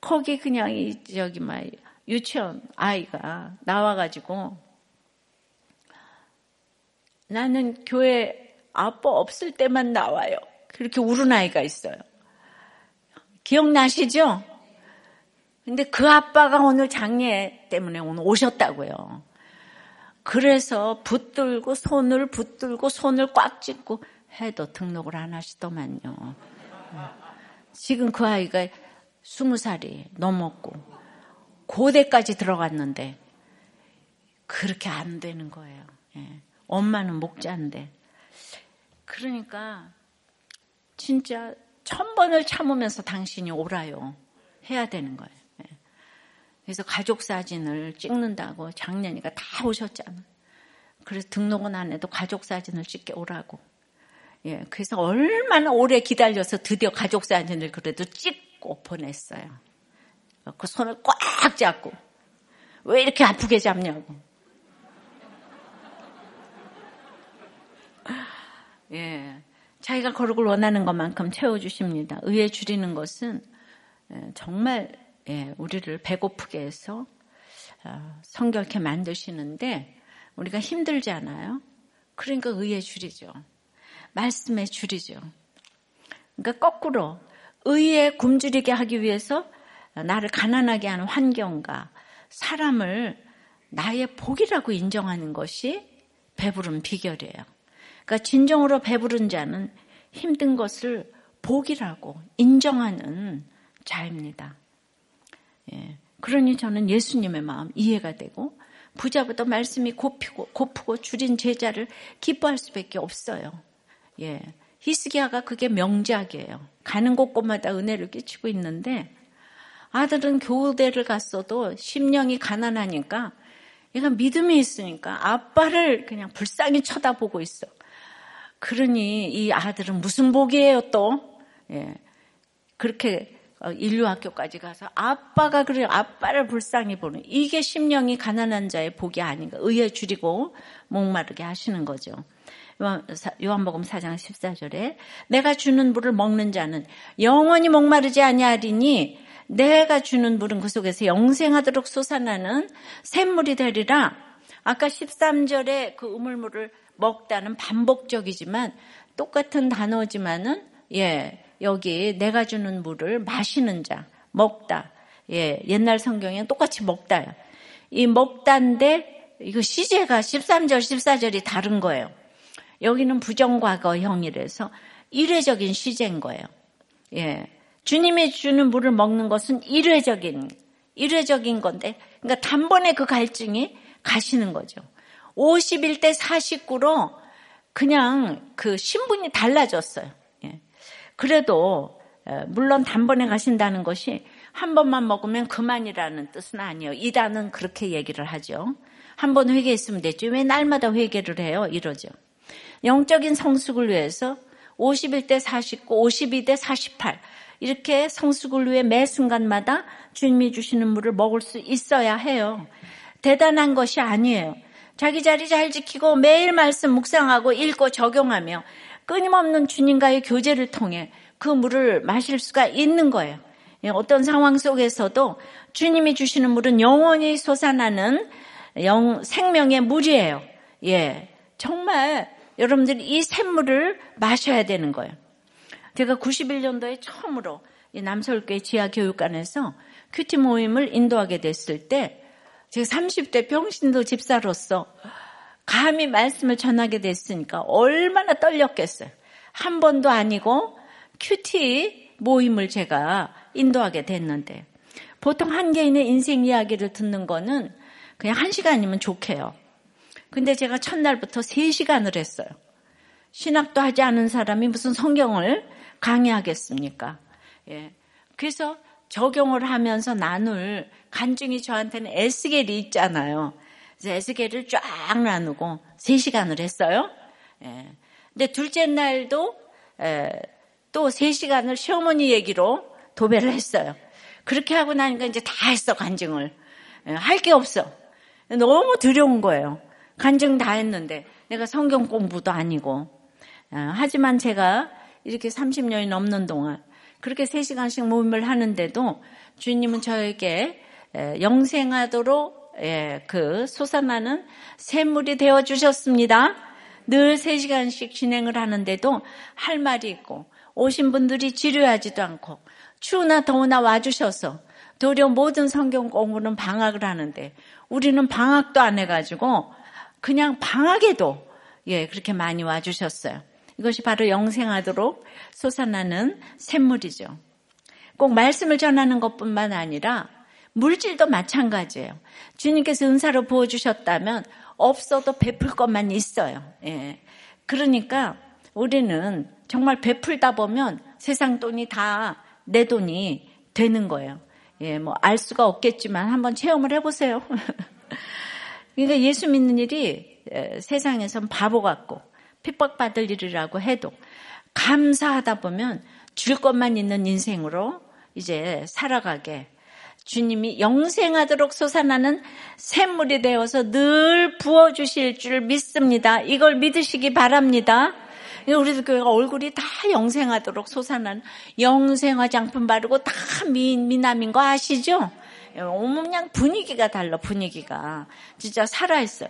거기 그냥 이 저기 막 유치원 아이가 나와가지고 나는 교회 아빠 없을 때만 나와요. 그렇게 울은 아이가 있어요. 기억나시죠? 근데 그 아빠가 오늘 장례 때문에 오늘 오셨다고요. 그래서 붙들고 손을 붙들고 손을 꽉 쥐고 해도 등록을 안 하시더만요. 지금 그 아이가 스무 살이 넘었고 고대까지 들어갔는데 그렇게 안 되는 거예요. 예. 엄마는 목자인데 그러니까 진짜 천 번을 참으면서 당신이 오라요 해야 되는 거예요. 그래서 가족 사진을 찍는다고 작년이가 다 오셨잖아. 그래서 등록은 안 해도 가족 사진을 찍게 오라고. 예, 그래서 얼마나 오래 기다려서 드디어 가족 사진을 그래도 찍 고 보냈어요. 그 손을 꽉 잡고 왜 이렇게 아프게 잡냐고. 예, 자기가 거룩을 원하는 것만큼 채워주십니다. 의에 줄이는 것은 예, 정말 예, 우리를 배고프게 해서 어, 성결케 만드시는데 우리가 힘들잖아요. 그러니까 의에 줄이죠. 말씀에 줄이죠. 그러니까 거꾸로 의에 굶주리게 하기 위해서 나를 가난하게 하는 환경과 사람을 나의 복이라고 인정하는 것이 배부른 비결이에요. 그러니까 진정으로 배부른 자는 힘든 것을 복이라고 인정하는 자입니다. 예. 그러니 저는 예수님의 마음 이해가 되고 부자보다 말씀이 곱히고 고프고 줄인 제자를 기뻐할 수밖에 없어요. 예. 히스기야가 그게 명작이에요. 가는 곳곳마다 은혜를 끼치고 있는데 아들은 교대를 갔어도 심령이 가난하니까 얘가 믿음이 있으니까 아빠를 그냥 불쌍히 쳐다보고 있어. 그러니 이 아들은 무슨 복이에요 또? 예. 그렇게 어, 인류학교까지 가서 아빠가 그래 아빠를 불쌍히 보는 이게 심령이 가난한 자의 복이 아닌가 의에 줄이고 목마르게 하시는 거죠. 요한복음 4장 14절에 내가 주는 물을 먹는 자는 영원히 목마르지 아니하리니 내가 주는 물은 그 속에서 영생하도록 솟아나는 샘물이 되리라. 아까 13절에 그 우물물을 먹다는 반복적이지만 똑같은 단어지만은 예, 여기 내가 주는 물을 마시는 자, 먹다. 예, 옛날 성경에 똑같이 먹다요. 이 먹다인데 이거 시제가 13절, 14절이 다른 거예요. 여기는 부정과거형이라서 일회적인 시제인 거예요. 예. 주님이 주는 물을 먹는 것은 일회적인, 일회적인 건데, 그러니까 단번에 그 갈증이 가시는 거죠. 51대 49로 그냥 그 신분이 달라졌어요. 예. 그래도 물론 단번에 가신다는 것이 한 번만 먹으면 그만이라는 뜻은 아니에요. 이단은 그렇게 얘기를 하죠. 한 번 회개했으면 됐죠. 왜 날마다 회개를 해요? 이러죠. 영적인 성숙을 위해서 51대 49, 52대 48 이렇게 성숙을 위해 매 순간마다 주님이 주시는 물을 먹을 수 있어야 해요. 대단한 것이 아니에요. 자기 자리 잘 지키고 매일 말씀 묵상하고 읽고 적용하며 끊임없는 주님과의 교제를 통해 그 물을 마실 수가 있는 거예요. 예, 어떤 상황 속에서도 주님이 주시는 물은 영원히 솟아나는 영, 생명의 물이에요. 예. 정말 여러분들이 이 샘물을 마셔야 되는 거예요. 제가 91년도에 처음으로 남서울교회 지하교육관에서 큐티 모임을 인도하게 됐을 때 제가 30대 병신도 집사로서 감히 말씀을 전하게 됐으니까 얼마나 떨렸겠어요. 한 번도 아니고 큐티 모임을 제가 인도하게 됐는데 보통 한 개인의 인생 이야기를 듣는 거는 그냥 한 시간이면 좋게요. 근데 제가 첫날부터 3시간을 했어요. 신학도 하지 않은 사람이 무슨 성경을 강의하겠습니까? 예. 그래서 적용을 하면서 나눌 간증이 저한테는 에스겔이 있잖아요. 에스겔을 쫙 나누고 3시간을 했어요. 예. 근데 둘째 날도 에, 또 3시간을 시어머니 얘기로 도배를 했어요. 그렇게 하고 나니까 이제 다 했어, 간증을. 예, 할게 없어. 너무 두려운 거예요. 간증 다 했는데 내가 성경 공부도 아니고. 아, 하지만 제가 이렇게 30년이 넘는 동안 그렇게 3시간씩 모임을 하는데도 주님은 저에게 영생하도록 그 솟아나는 샘물이 되어 주셨습니다. 늘 3시간씩 진행을 하는데도 할 말이 있고 오신 분들이 지루하지도 않고 추우나 더우나 와주셔서 도리어 모든 성경 공부는 방학을 하는데 우리는 방학도 안 해가지고 그냥 방학에도 예 그렇게 많이 와주셨어요. 이것이 바로 영생하도록 솟아나는 샘물이죠. 꼭 말씀을 전하는 것뿐만 아니라 물질도 마찬가지예요. 주님께서 은사로 부어주셨다면 없어도 베풀 것만 있어요. 예. 그러니까 우리는 정말 베풀다 보면 세상 돈이 다 내 돈이 되는 거예요. 예, 뭐, 알 수가 없겠지만 한번 체험을 해보세요. 그러니까 예수 믿는 일이 세상에선 바보 같고 핍박받을 일이라고 해도 감사하다 보면 줄 것만 있는 인생으로 이제 살아가게 주님이 영생하도록 솟아나는 샘물이 되어서 늘 부어주실 줄 믿습니다. 이걸 믿으시기 바랍니다. 우리들 교회가 얼굴이 다 영생하도록 솟아나는 영생 화 장품 바르고 다 미, 미남인 거 아시죠? 그냥 분위기가 달라 분위기가 진짜 살아있어요.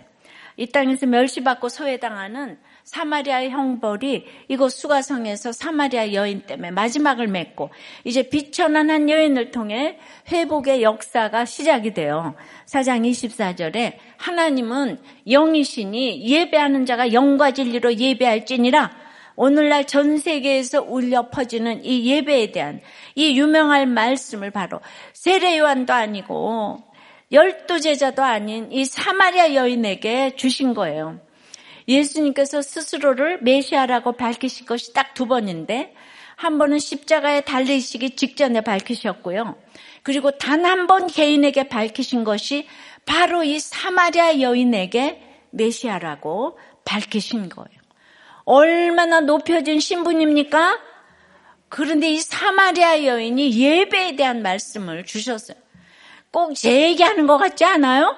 이 땅에서 멸시받고 소외당하는 사마리아의 형벌이 이곳 수가성에서 사마리아 여인 때문에 마지막을 맺고 이제 비천한 여인을 통해 회복의 역사가 시작이 돼요. 사장 24절에 하나님은 영이시니 예배하는 자가 영과 진리로 예배할지니라 오늘날 전 세계에서 울려 퍼지는 이 예배에 대한 이 유명할 말씀을 바로 세례 요한도 아니고 열두 제자도 아닌 이 사마리아 여인에게 주신 거예요. 예수님께서 스스로를 메시아라고 밝히신 것이 딱 두 번인데 한 번은 십자가에 달리시기 직전에 밝히셨고요. 그리고 단 한 번 개인에게 밝히신 것이 바로 이 사마리아 여인에게 메시아라고 밝히신 거예요. 얼마나 높여진 신분입니까? 그런데 이 사마리아 여인이 예배에 대한 말씀을 주셨어요. 꼭 제 얘기하는 것 같지 않아요?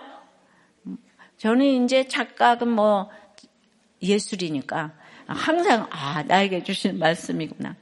저는 이제 착각은 뭐 예술이니까 항상 아 나에게 주신 말씀이구나.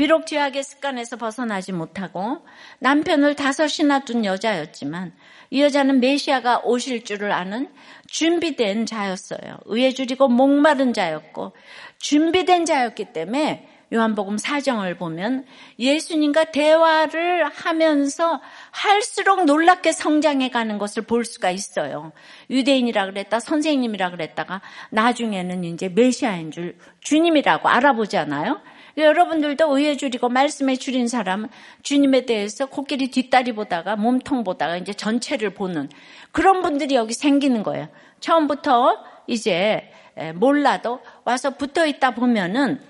비록 죄악의 습관에서 벗어나지 못하고 남편을 다섯이나 둔 여자였지만 이 여자는 메시아가 오실 줄을 아는 준비된 자였어요. 의에 줄이고 목마른 자였고 준비된 자였기 때문에 요한복음 사정을 보면 예수님과 대화를 하면서 할수록 놀랍게 성장해 가는 것을 볼 수가 있어요. 유대인이라 그랬다, 선생님이라 그랬다가 나중에는 이제 메시아인 줄 주님이라고 알아보잖아요. 여러분들도 의에 줄이고 말씀에 줄인 사람은 주님에 대해서 코끼리 뒷다리 보다가 몸통 보다가 이제 전체를 보는 그런 분들이 여기 생기는 거예요. 처음부터 이제 몰라도 와서 붙어 있다 보면은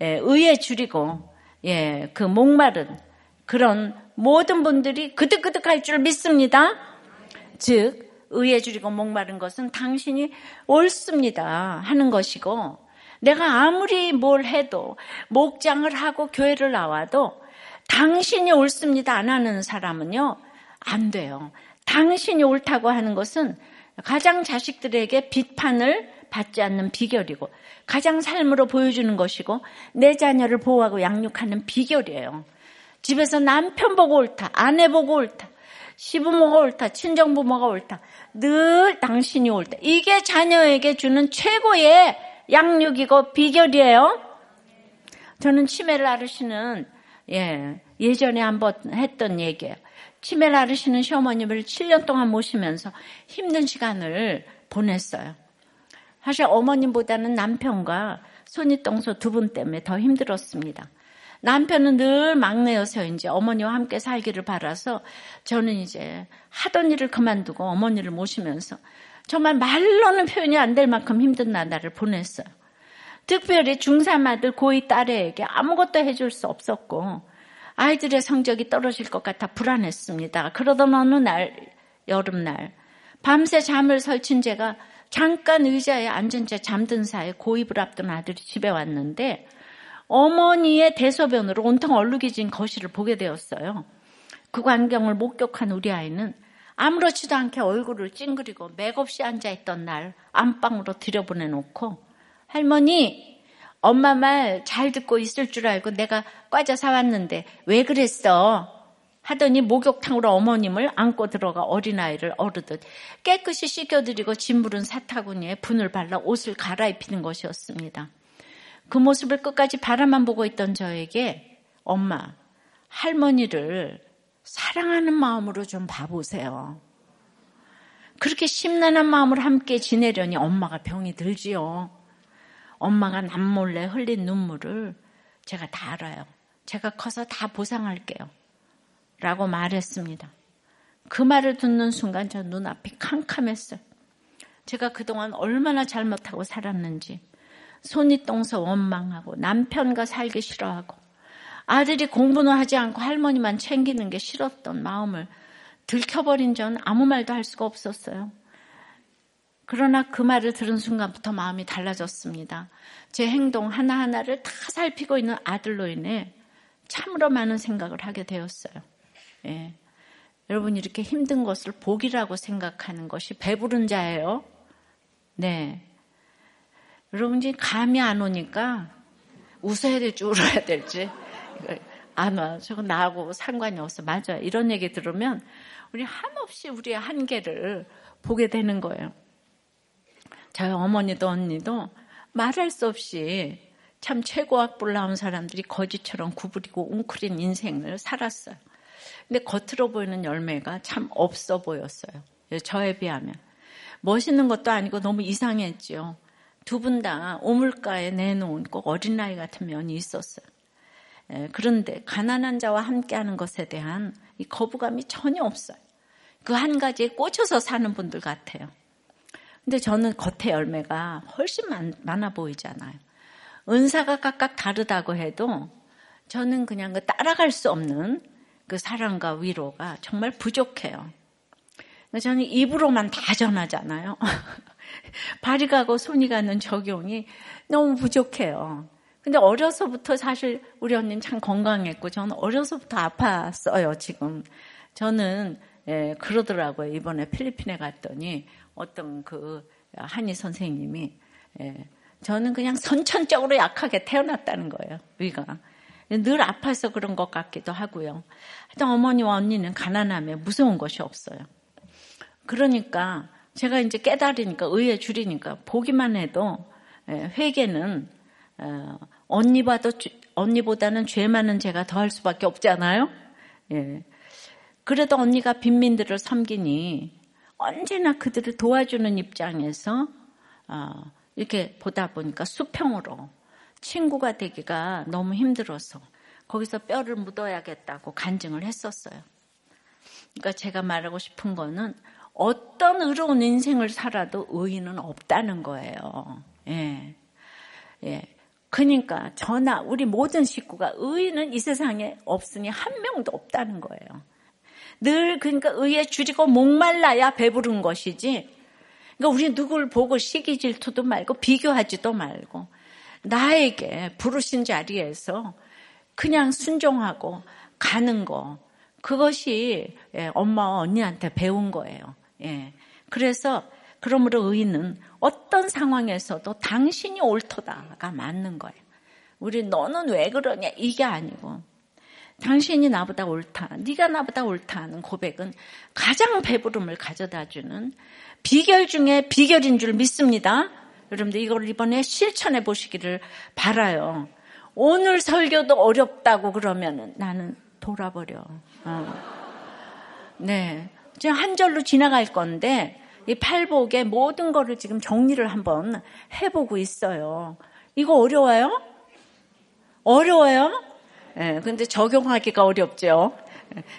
의에 줄이고 예, 그 목마른 그런 모든 분들이 그득그득할 줄 믿습니다. 즉 의에 줄이고 목마른 것은 당신이 옳습니다 하는 것이고 내가 아무리 뭘 해도 목장을 하고 교회를 나와도 당신이 옳습니다 안 하는 사람은요 안 돼요. 당신이 옳다고 하는 것은 가장 자식들에게 비판을 받지 않는 비결이고 가장 삶으로 보여주는 것이고 내 자녀를 보호하고 양육하는 비결이에요. 집에서 남편 보고 옳다, 아내 보고 옳다, 시부모가 옳다, 친정부모가 옳다, 늘 당신이 옳다. 이게 자녀에게 주는 최고의 양육이고 비결이에요. 저는 치매를 앓으시는 예, 예전에 한번 했던 얘기예요. 치매를 앓으시는 시어머님을 7년 동안 모시면서 힘든 시간을 보냈어요. 사실 어머님보다는 남편과 손윗동서 두 분 때문에 더 힘들었습니다. 남편은 늘 막내여서 이제 어머니와 함께 살기를 바라서 저는 이제 하던 일을 그만두고 어머니를 모시면서 정말 말로는 표현이 안 될 만큼 힘든 나날을 보냈어요. 특별히 중3 아들 고2 딸에게 아무것도 해줄 수 없었고 아이들의 성적이 떨어질 것 같아 불안했습니다. 그러던 어느 날 여름날 밤새 잠을 설친 제가 잠깐 의자에 앉은 채 잠든 사이에 고입을 앞둔 아들이 집에 왔는데 어머니의 대소변으로 온통 얼룩이 진 거실을 보게 되었어요. 그 광경을 목격한 우리 아이는 아무렇지도 않게 얼굴을 찡그리고 맥없이 앉아있던 날 안방으로 들여보내놓고 할머니 엄마 말 잘 듣고 있을 줄 알고 내가 과자 사왔는데 왜 그랬어? 하더니 목욕탕으로 어머님을 안고 들어가 어린아이를 어르듯 깨끗이 씻겨드리고 진부른 사타구니에 분을 발라 옷을 갈아입히는 것이었습니다. 그 모습을 끝까지 바라만 보고 있던 저에게 엄마, 할머니를 사랑하는 마음으로 좀 봐보세요. 그렇게 심란한 마음을 함께 지내려니 엄마가 병이 들지요. 엄마가 남몰래 흘린 눈물을 제가 다 알아요. 제가 커서 다 보상할게요. 라고 말했습니다. 그 말을 듣는 순간 저 눈앞이 캄캄했어요. 제가 그동안 얼마나 잘못하고 살았는지 손이 똥서 원망하고 남편과 살기 싫어하고 아들이 공부는 하지 않고 할머니만 챙기는 게 싫었던 마음을 들켜버린 전 아무 말도 할 수가 없었어요. 그러나 그 말을 들은 순간부터 마음이 달라졌습니다. 제 행동 하나하나를 다 살피고 있는 아들로 인해 참으로 많은 생각을 하게 되었어요. 예. 여러분 이렇게 힘든 것을 복이라고 생각하는 것이 배부른 자예요. 네. 여러분 이제 감이 안 오니까 웃어야 될지 울어야 될지 안 와. 저거 나하고 상관이 없어. 맞아요. 이런 얘기 들으면 우리 한없이 우리의 한계를 보게 되는 거예요. 저희 어머니도 언니도 말할 수 없이 참 최고학벌 나온 사람들이 거지처럼 구부리고 웅크린 인생을 살았어요. 근데 겉으로 보이는 열매가 참 없어 보였어요. 저에 비하면. 멋있는 것도 아니고 너무 이상했죠. 두분 다 오물가에 내놓은 꼭 어린아이 같은 면이 있었어요. 그런데 가난한 자와 함께하는 것에 대한 이 거부감이 전혀 없어요. 그 한 가지에 꽂혀서 사는 분들 같아요. 근데 저는 겉의 열매가 훨씬 많 아 보이잖아요. 은사가 각각 다르다고 해도 저는 그냥 그 따라갈 수 없는 그 사랑과 위로가 정말 부족해요. 저는 입으로만 다 전하잖아요. 발이 가고 손이 가는 적용이 너무 부족해요. 근데 어려서부터 사실 우리 언니는 참 건강했고 저는 어려서부터 아팠어요, 지금. 저는 예, 그러더라고요. 이번에 필리핀에 갔더니 어떤 그 한의 선생님이 예, 저는 그냥 선천적으로 약하게 태어났다는 거예요. 위가. 늘 아파서 그런 것 같기도 하고요. 하여튼 어머니와 언니는 가난하며 무서운 것이 없어요. 그러니까 제가 이제 깨달으니까 의에 줄이니까 보기만 해도 예, 회개는 어, 언니봐도 언니보다는 죄 많은 제가 더 할 수밖에 없잖아요. 예. 그래도 언니가 빈민들을 섬기니 언제나 그들을 도와주는 입장에서 어, 이렇게 보다 보니까 수평으로 친구가 되기가 너무 힘들어서 거기서 뼈를 묻어야겠다고 간증을 했었어요. 그러니까 제가 말하고 싶은 거는 어떤 의로운 인생을 살아도 의인은 없다는 거예요. 예. 예. 그러니까 저나 우리 모든 식구가 의인은 이 세상에 없으니 한 명도 없다는 거예요. 늘 그러니까 의에 줄이고 목말라야 배부른 것이지. 그러니까 우리 누굴 보고 시기 질투도 말고 비교하지도 말고 나에게 부르신 자리에서 그냥 순종하고 가는 거 그것이 예, 엄마와 언니한테 배운 거예요. 예. 그래서 그러므로 의인은 어떤 상황에서도 당신이 옳도다가 맞는 거예요. 우리 너는 왜 그러냐 이게 아니고 당신이 나보다 옳다, 네가 나보다 옳다 하는 고백은 가장 배부름을 가져다주는 비결 중에 비결인 줄 믿습니다. 여러분들 이걸 이번에 실천해 보시기를 바라요. 오늘 설교도 어렵다고 그러면 나는 돌아버려. 어. 네. 지금 한 절로 지나갈 건데 이 팔복에 모든 거를 지금 정리를 한번 해보고 있어요. 이거 어려워요? 어려워요? 예, 근데 적용하기가 어렵죠.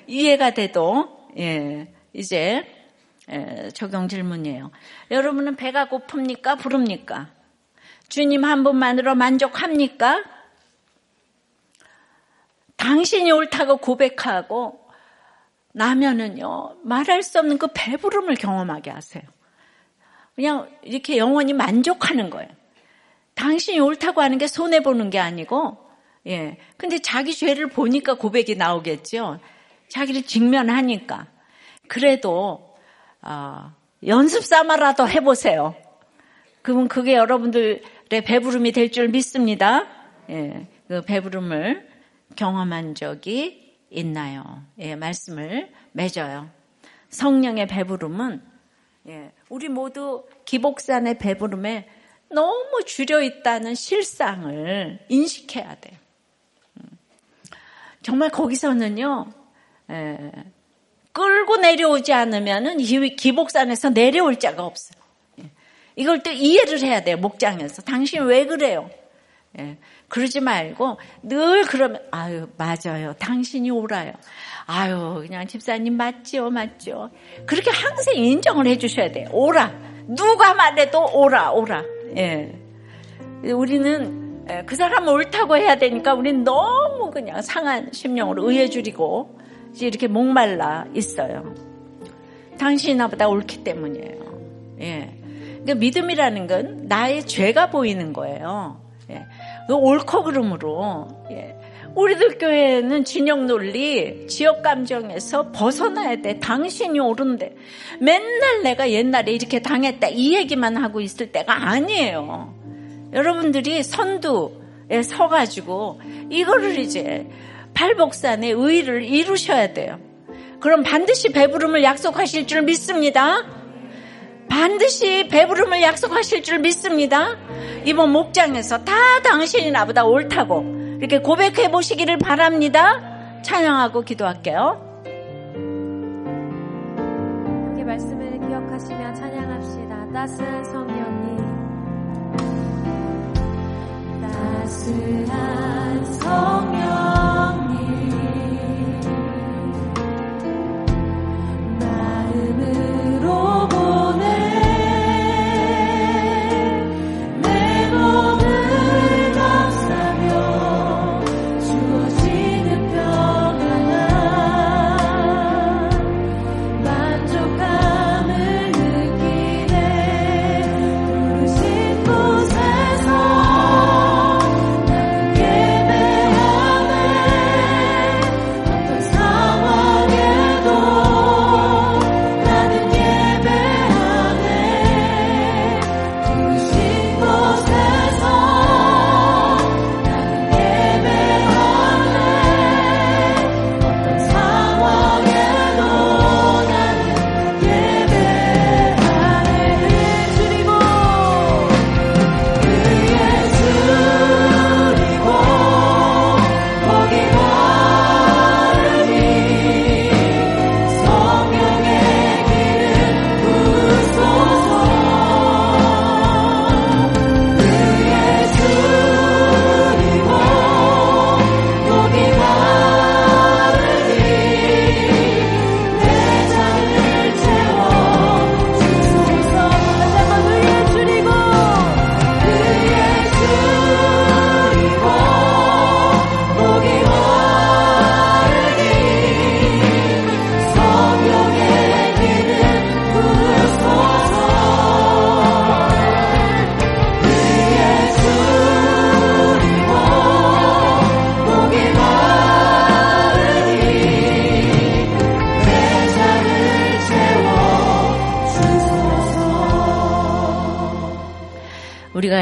이해가 돼도, 예, 이제, 예, 적용 질문이에요. 여러분은 배가 고픕니까? 부릅니까? 주님 한 분만으로 만족합니까? 당신이 옳다고 고백하고 나면은요, 말할 수 없는 그 배부름을 경험하게 하세요. 그냥 이렇게 영원히 만족하는 거예요. 당신이 옳다고 하는 게 손해보는 게 아니고, 예. 근데 자기 죄를 보니까 고백이 나오겠죠. 자기를 직면하니까. 그래도, 어, 연습 삼아라도 해보세요. 그러면 그게 여러분들의 배부름이 될 줄 믿습니다. 예. 그 배부름을 경험한 적이 있나요? 예, 말씀을 맺어요. 성령의 배부름은 예, 우리 모두 기복산의 배부름에 너무 줄여 있다는 실상을 인식해야 돼요. 정말 거기서는요, 에, 끌고 내려오지 않으면은 기복산에서 내려올 자가 없어요. 예. 이걸 또 이해를 해야 돼요, 목장에서. 당신 왜 그래요? 예. 그러지 말고 늘 그러면, 아유, 맞아요. 당신이 오라요. 아유, 그냥 집사님 맞죠, 맞죠. 그렇게 항상 인정을 해 주셔야 돼요. 오라. 누가 말해도 오라, 오라. 예. 우리는 예, 그 사람 옳다고 해야 되니까 우리는 너무 그냥 상한 심령으로 의해 줄이고 이렇게 목말라 있어요. 당신이 나보다 옳기 때문이에요. 예. 그러니까 믿음이라는 건 나의 죄가 보이는 거예요. 예. 그 옳고 그름으로 예. 우리들 교회는 진영 논리, 지역 감정에서 벗어나야 돼. 당신이 옳은데 맨날 내가 옛날에 이렇게 당했다 이 얘기만 하고 있을 때가 아니에요. 여러분들이 선두에 서가지고 이거를 이제 팔복산의 의의를 이루셔야 돼요. 그럼 반드시 배부름을 약속하실 줄 믿습니다. 반드시 배부름을 약속하실 줄 믿습니다. 이번 목장에서 다 당신이 나보다 옳다고 이렇게 고백해 보시기를 바랍니다. 찬양하고 기도할게요. 함께 말씀을 기억하시며 찬양합시다. 따스한 성령님. 따스한 성령님 마음으로 보내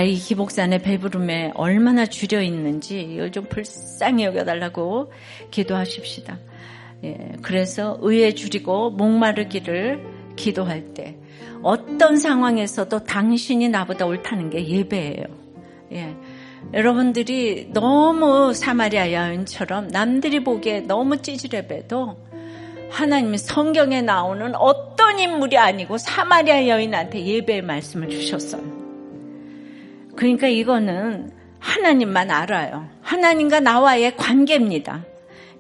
이 기복산의 배부름에 얼마나 줄여 있는지 이걸 좀 불쌍히 여겨달라고 기도하십시다. 예, 그래서 의에 줄이고 목마르기를 기도할 때 어떤 상황에서도 당신이 나보다 옳다는 게 예배예요. 예. 여러분들이 너무 사마리아 여인처럼 남들이 보기에 너무 찌질해봬도 하나님이 성경에 나오는 어떤 인물이 아니고 사마리아 여인한테 예배의 말씀을 주셨어요. 그러니까 이거는 하나님만 알아요. 하나님과 나와의 관계입니다.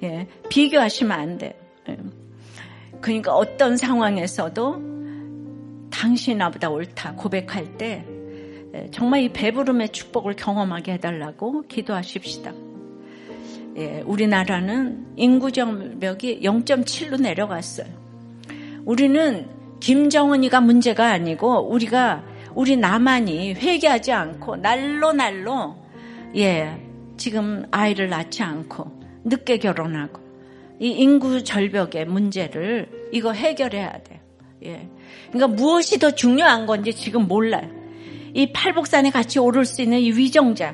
예, 비교하시면 안 돼요. 예. 그러니까 어떤 상황에서도 당신이 나보다 옳다 고백할 때 예, 정말 이 배부름의 축복을 경험하게 해달라고 기도하십시다. 예, 우리나라는 인구 정벽이 0.7로 내려갔어요. 우리는 김정은이가 문제가 아니고 우리가 우리 남한이 회개하지 않고 날로 날로 예 지금 아이를 낳지 않고 늦게 결혼하고 이 인구 절벽의 문제를 이거 해결해야 돼요. 예. 그러니까 무엇이 더 중요한 건지 지금 몰라요. 이 팔복산에 같이 오를 수 있는 이 위정자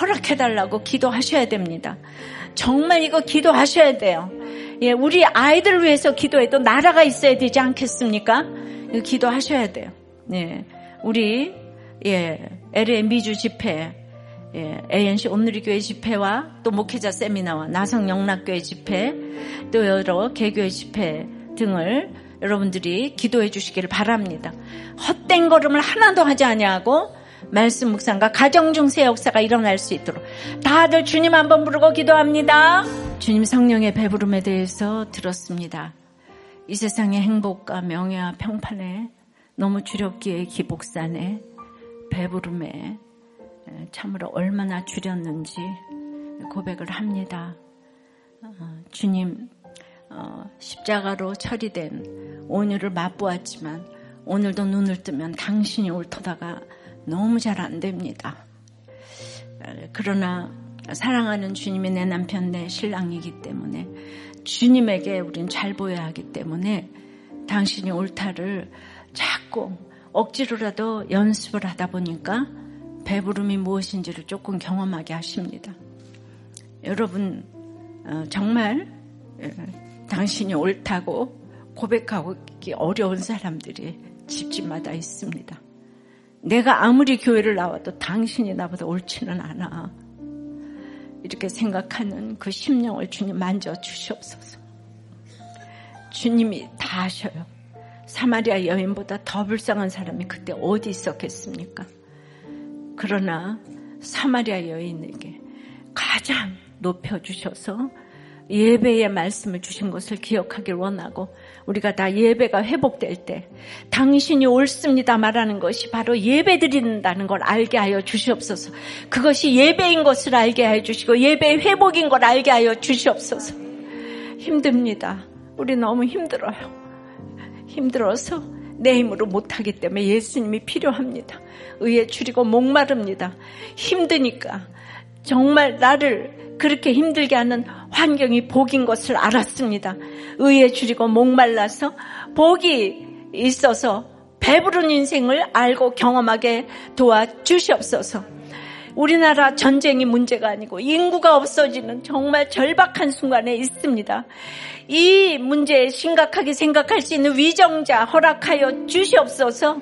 허락해달라고 기도하셔야 됩니다. 정말 이거 기도하셔야 돼요. 예, 우리 아이들을 위해서 기도해도 나라가 있어야 되지 않겠습니까? 기도하셔야 돼요. 예, 우리 예, LA 미주 집회, 예, ANC 온누리교회 집회와 또 목회자 세미나와 나성 영락교회 집회, 또 여러 개교회 집회 등을 여러분들이 기도해 주시기를 바랍니다. 헛된 걸음을 하나도 하지 아니하고 말씀 묵상과 가정 중세 역사가 일어날 수 있도록 다들 주님 한번 부르고 기도합니다. 주님 성령의 배부름에 대해서 들었습니다. 이 세상의 행복과 명예와 평판에 너무 주렵기에 기복산에 배부름에 참으로 얼마나 줄였는지 고백을 합니다. 어, 주님 어, 십자가로 처리된 오늘을 맛보았지만 오늘도 눈을 뜨면 당신이 옳다다가 너무 잘 안 됩니다. 그러나 사랑하는 주님이 내 남편 내 신랑이기 때문에 주님에게 우린 잘 보여야 하기 때문에 당신이 옳다를 자꾸 억지로라도 연습을 하다 보니까 배부름이 무엇인지를 조금 경험하게 하십니다. 여러분 어, 정말 예, 당신이 옳다고 고백하기 어려운 사람들이 집집마다 있습니다. 내가 아무리 교회를 나와도 당신이 나보다 옳지는 않아. 이렇게 생각하는 그 심령을 주님 만져 주시옵소서. 주님이 다 하셔요. 사마리아 여인보다 더 불쌍한 사람이 그때 어디 있었겠습니까? 그러나 사마리아 여인에게 가장 높여주셔서 예배의 말씀을 주신 것을 기억하길 원하고 우리가 다 예배가 회복될 때 당신이 옳습니다 말하는 것이 바로 예배 드린다는 걸 알게 하여 주시옵소서. 그것이 예배인 것을 알게 하여 주시고 예배의 회복인 걸 알게 하여 주시옵소서. 힘듭니다. 우리 너무 힘들어요. 힘들어서 내 힘으로 못하기 때문에 예수님이 필요합니다. 의에 줄이고 목마릅니다. 힘드니까 정말 나를 그렇게 힘들게 하는 환경이 복인 것을 알았습니다. 의에 줄이고 목말라서 복이 있어서 배부른 인생을 알고 경험하게 도와주시옵소서. 우리나라 전쟁이 문제가 아니고 인구가 없어지는 정말 절박한 순간에 있습니다. 이 문제에 심각하게 생각할 수 있는 위정자 허락하여 주시옵소서.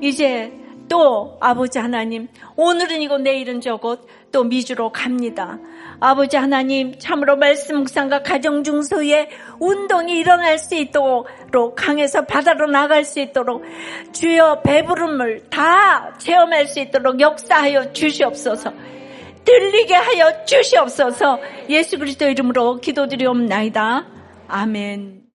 이제 또 아버지 하나님 오늘은 이거 내일은 저것 또 미주로 갑니다. 아버지 하나님 참으로 말씀 묵상과 가정 중소에 운동이 일어날 수 있도록 강에서 바다로 나갈 수 있도록 주여 배부름을 다 체험할 수 있도록 역사하여 주시옵소서. 들리게 하여 주시옵소서. 예수 그리스도 이름으로 기도드리옵나이다. 아멘.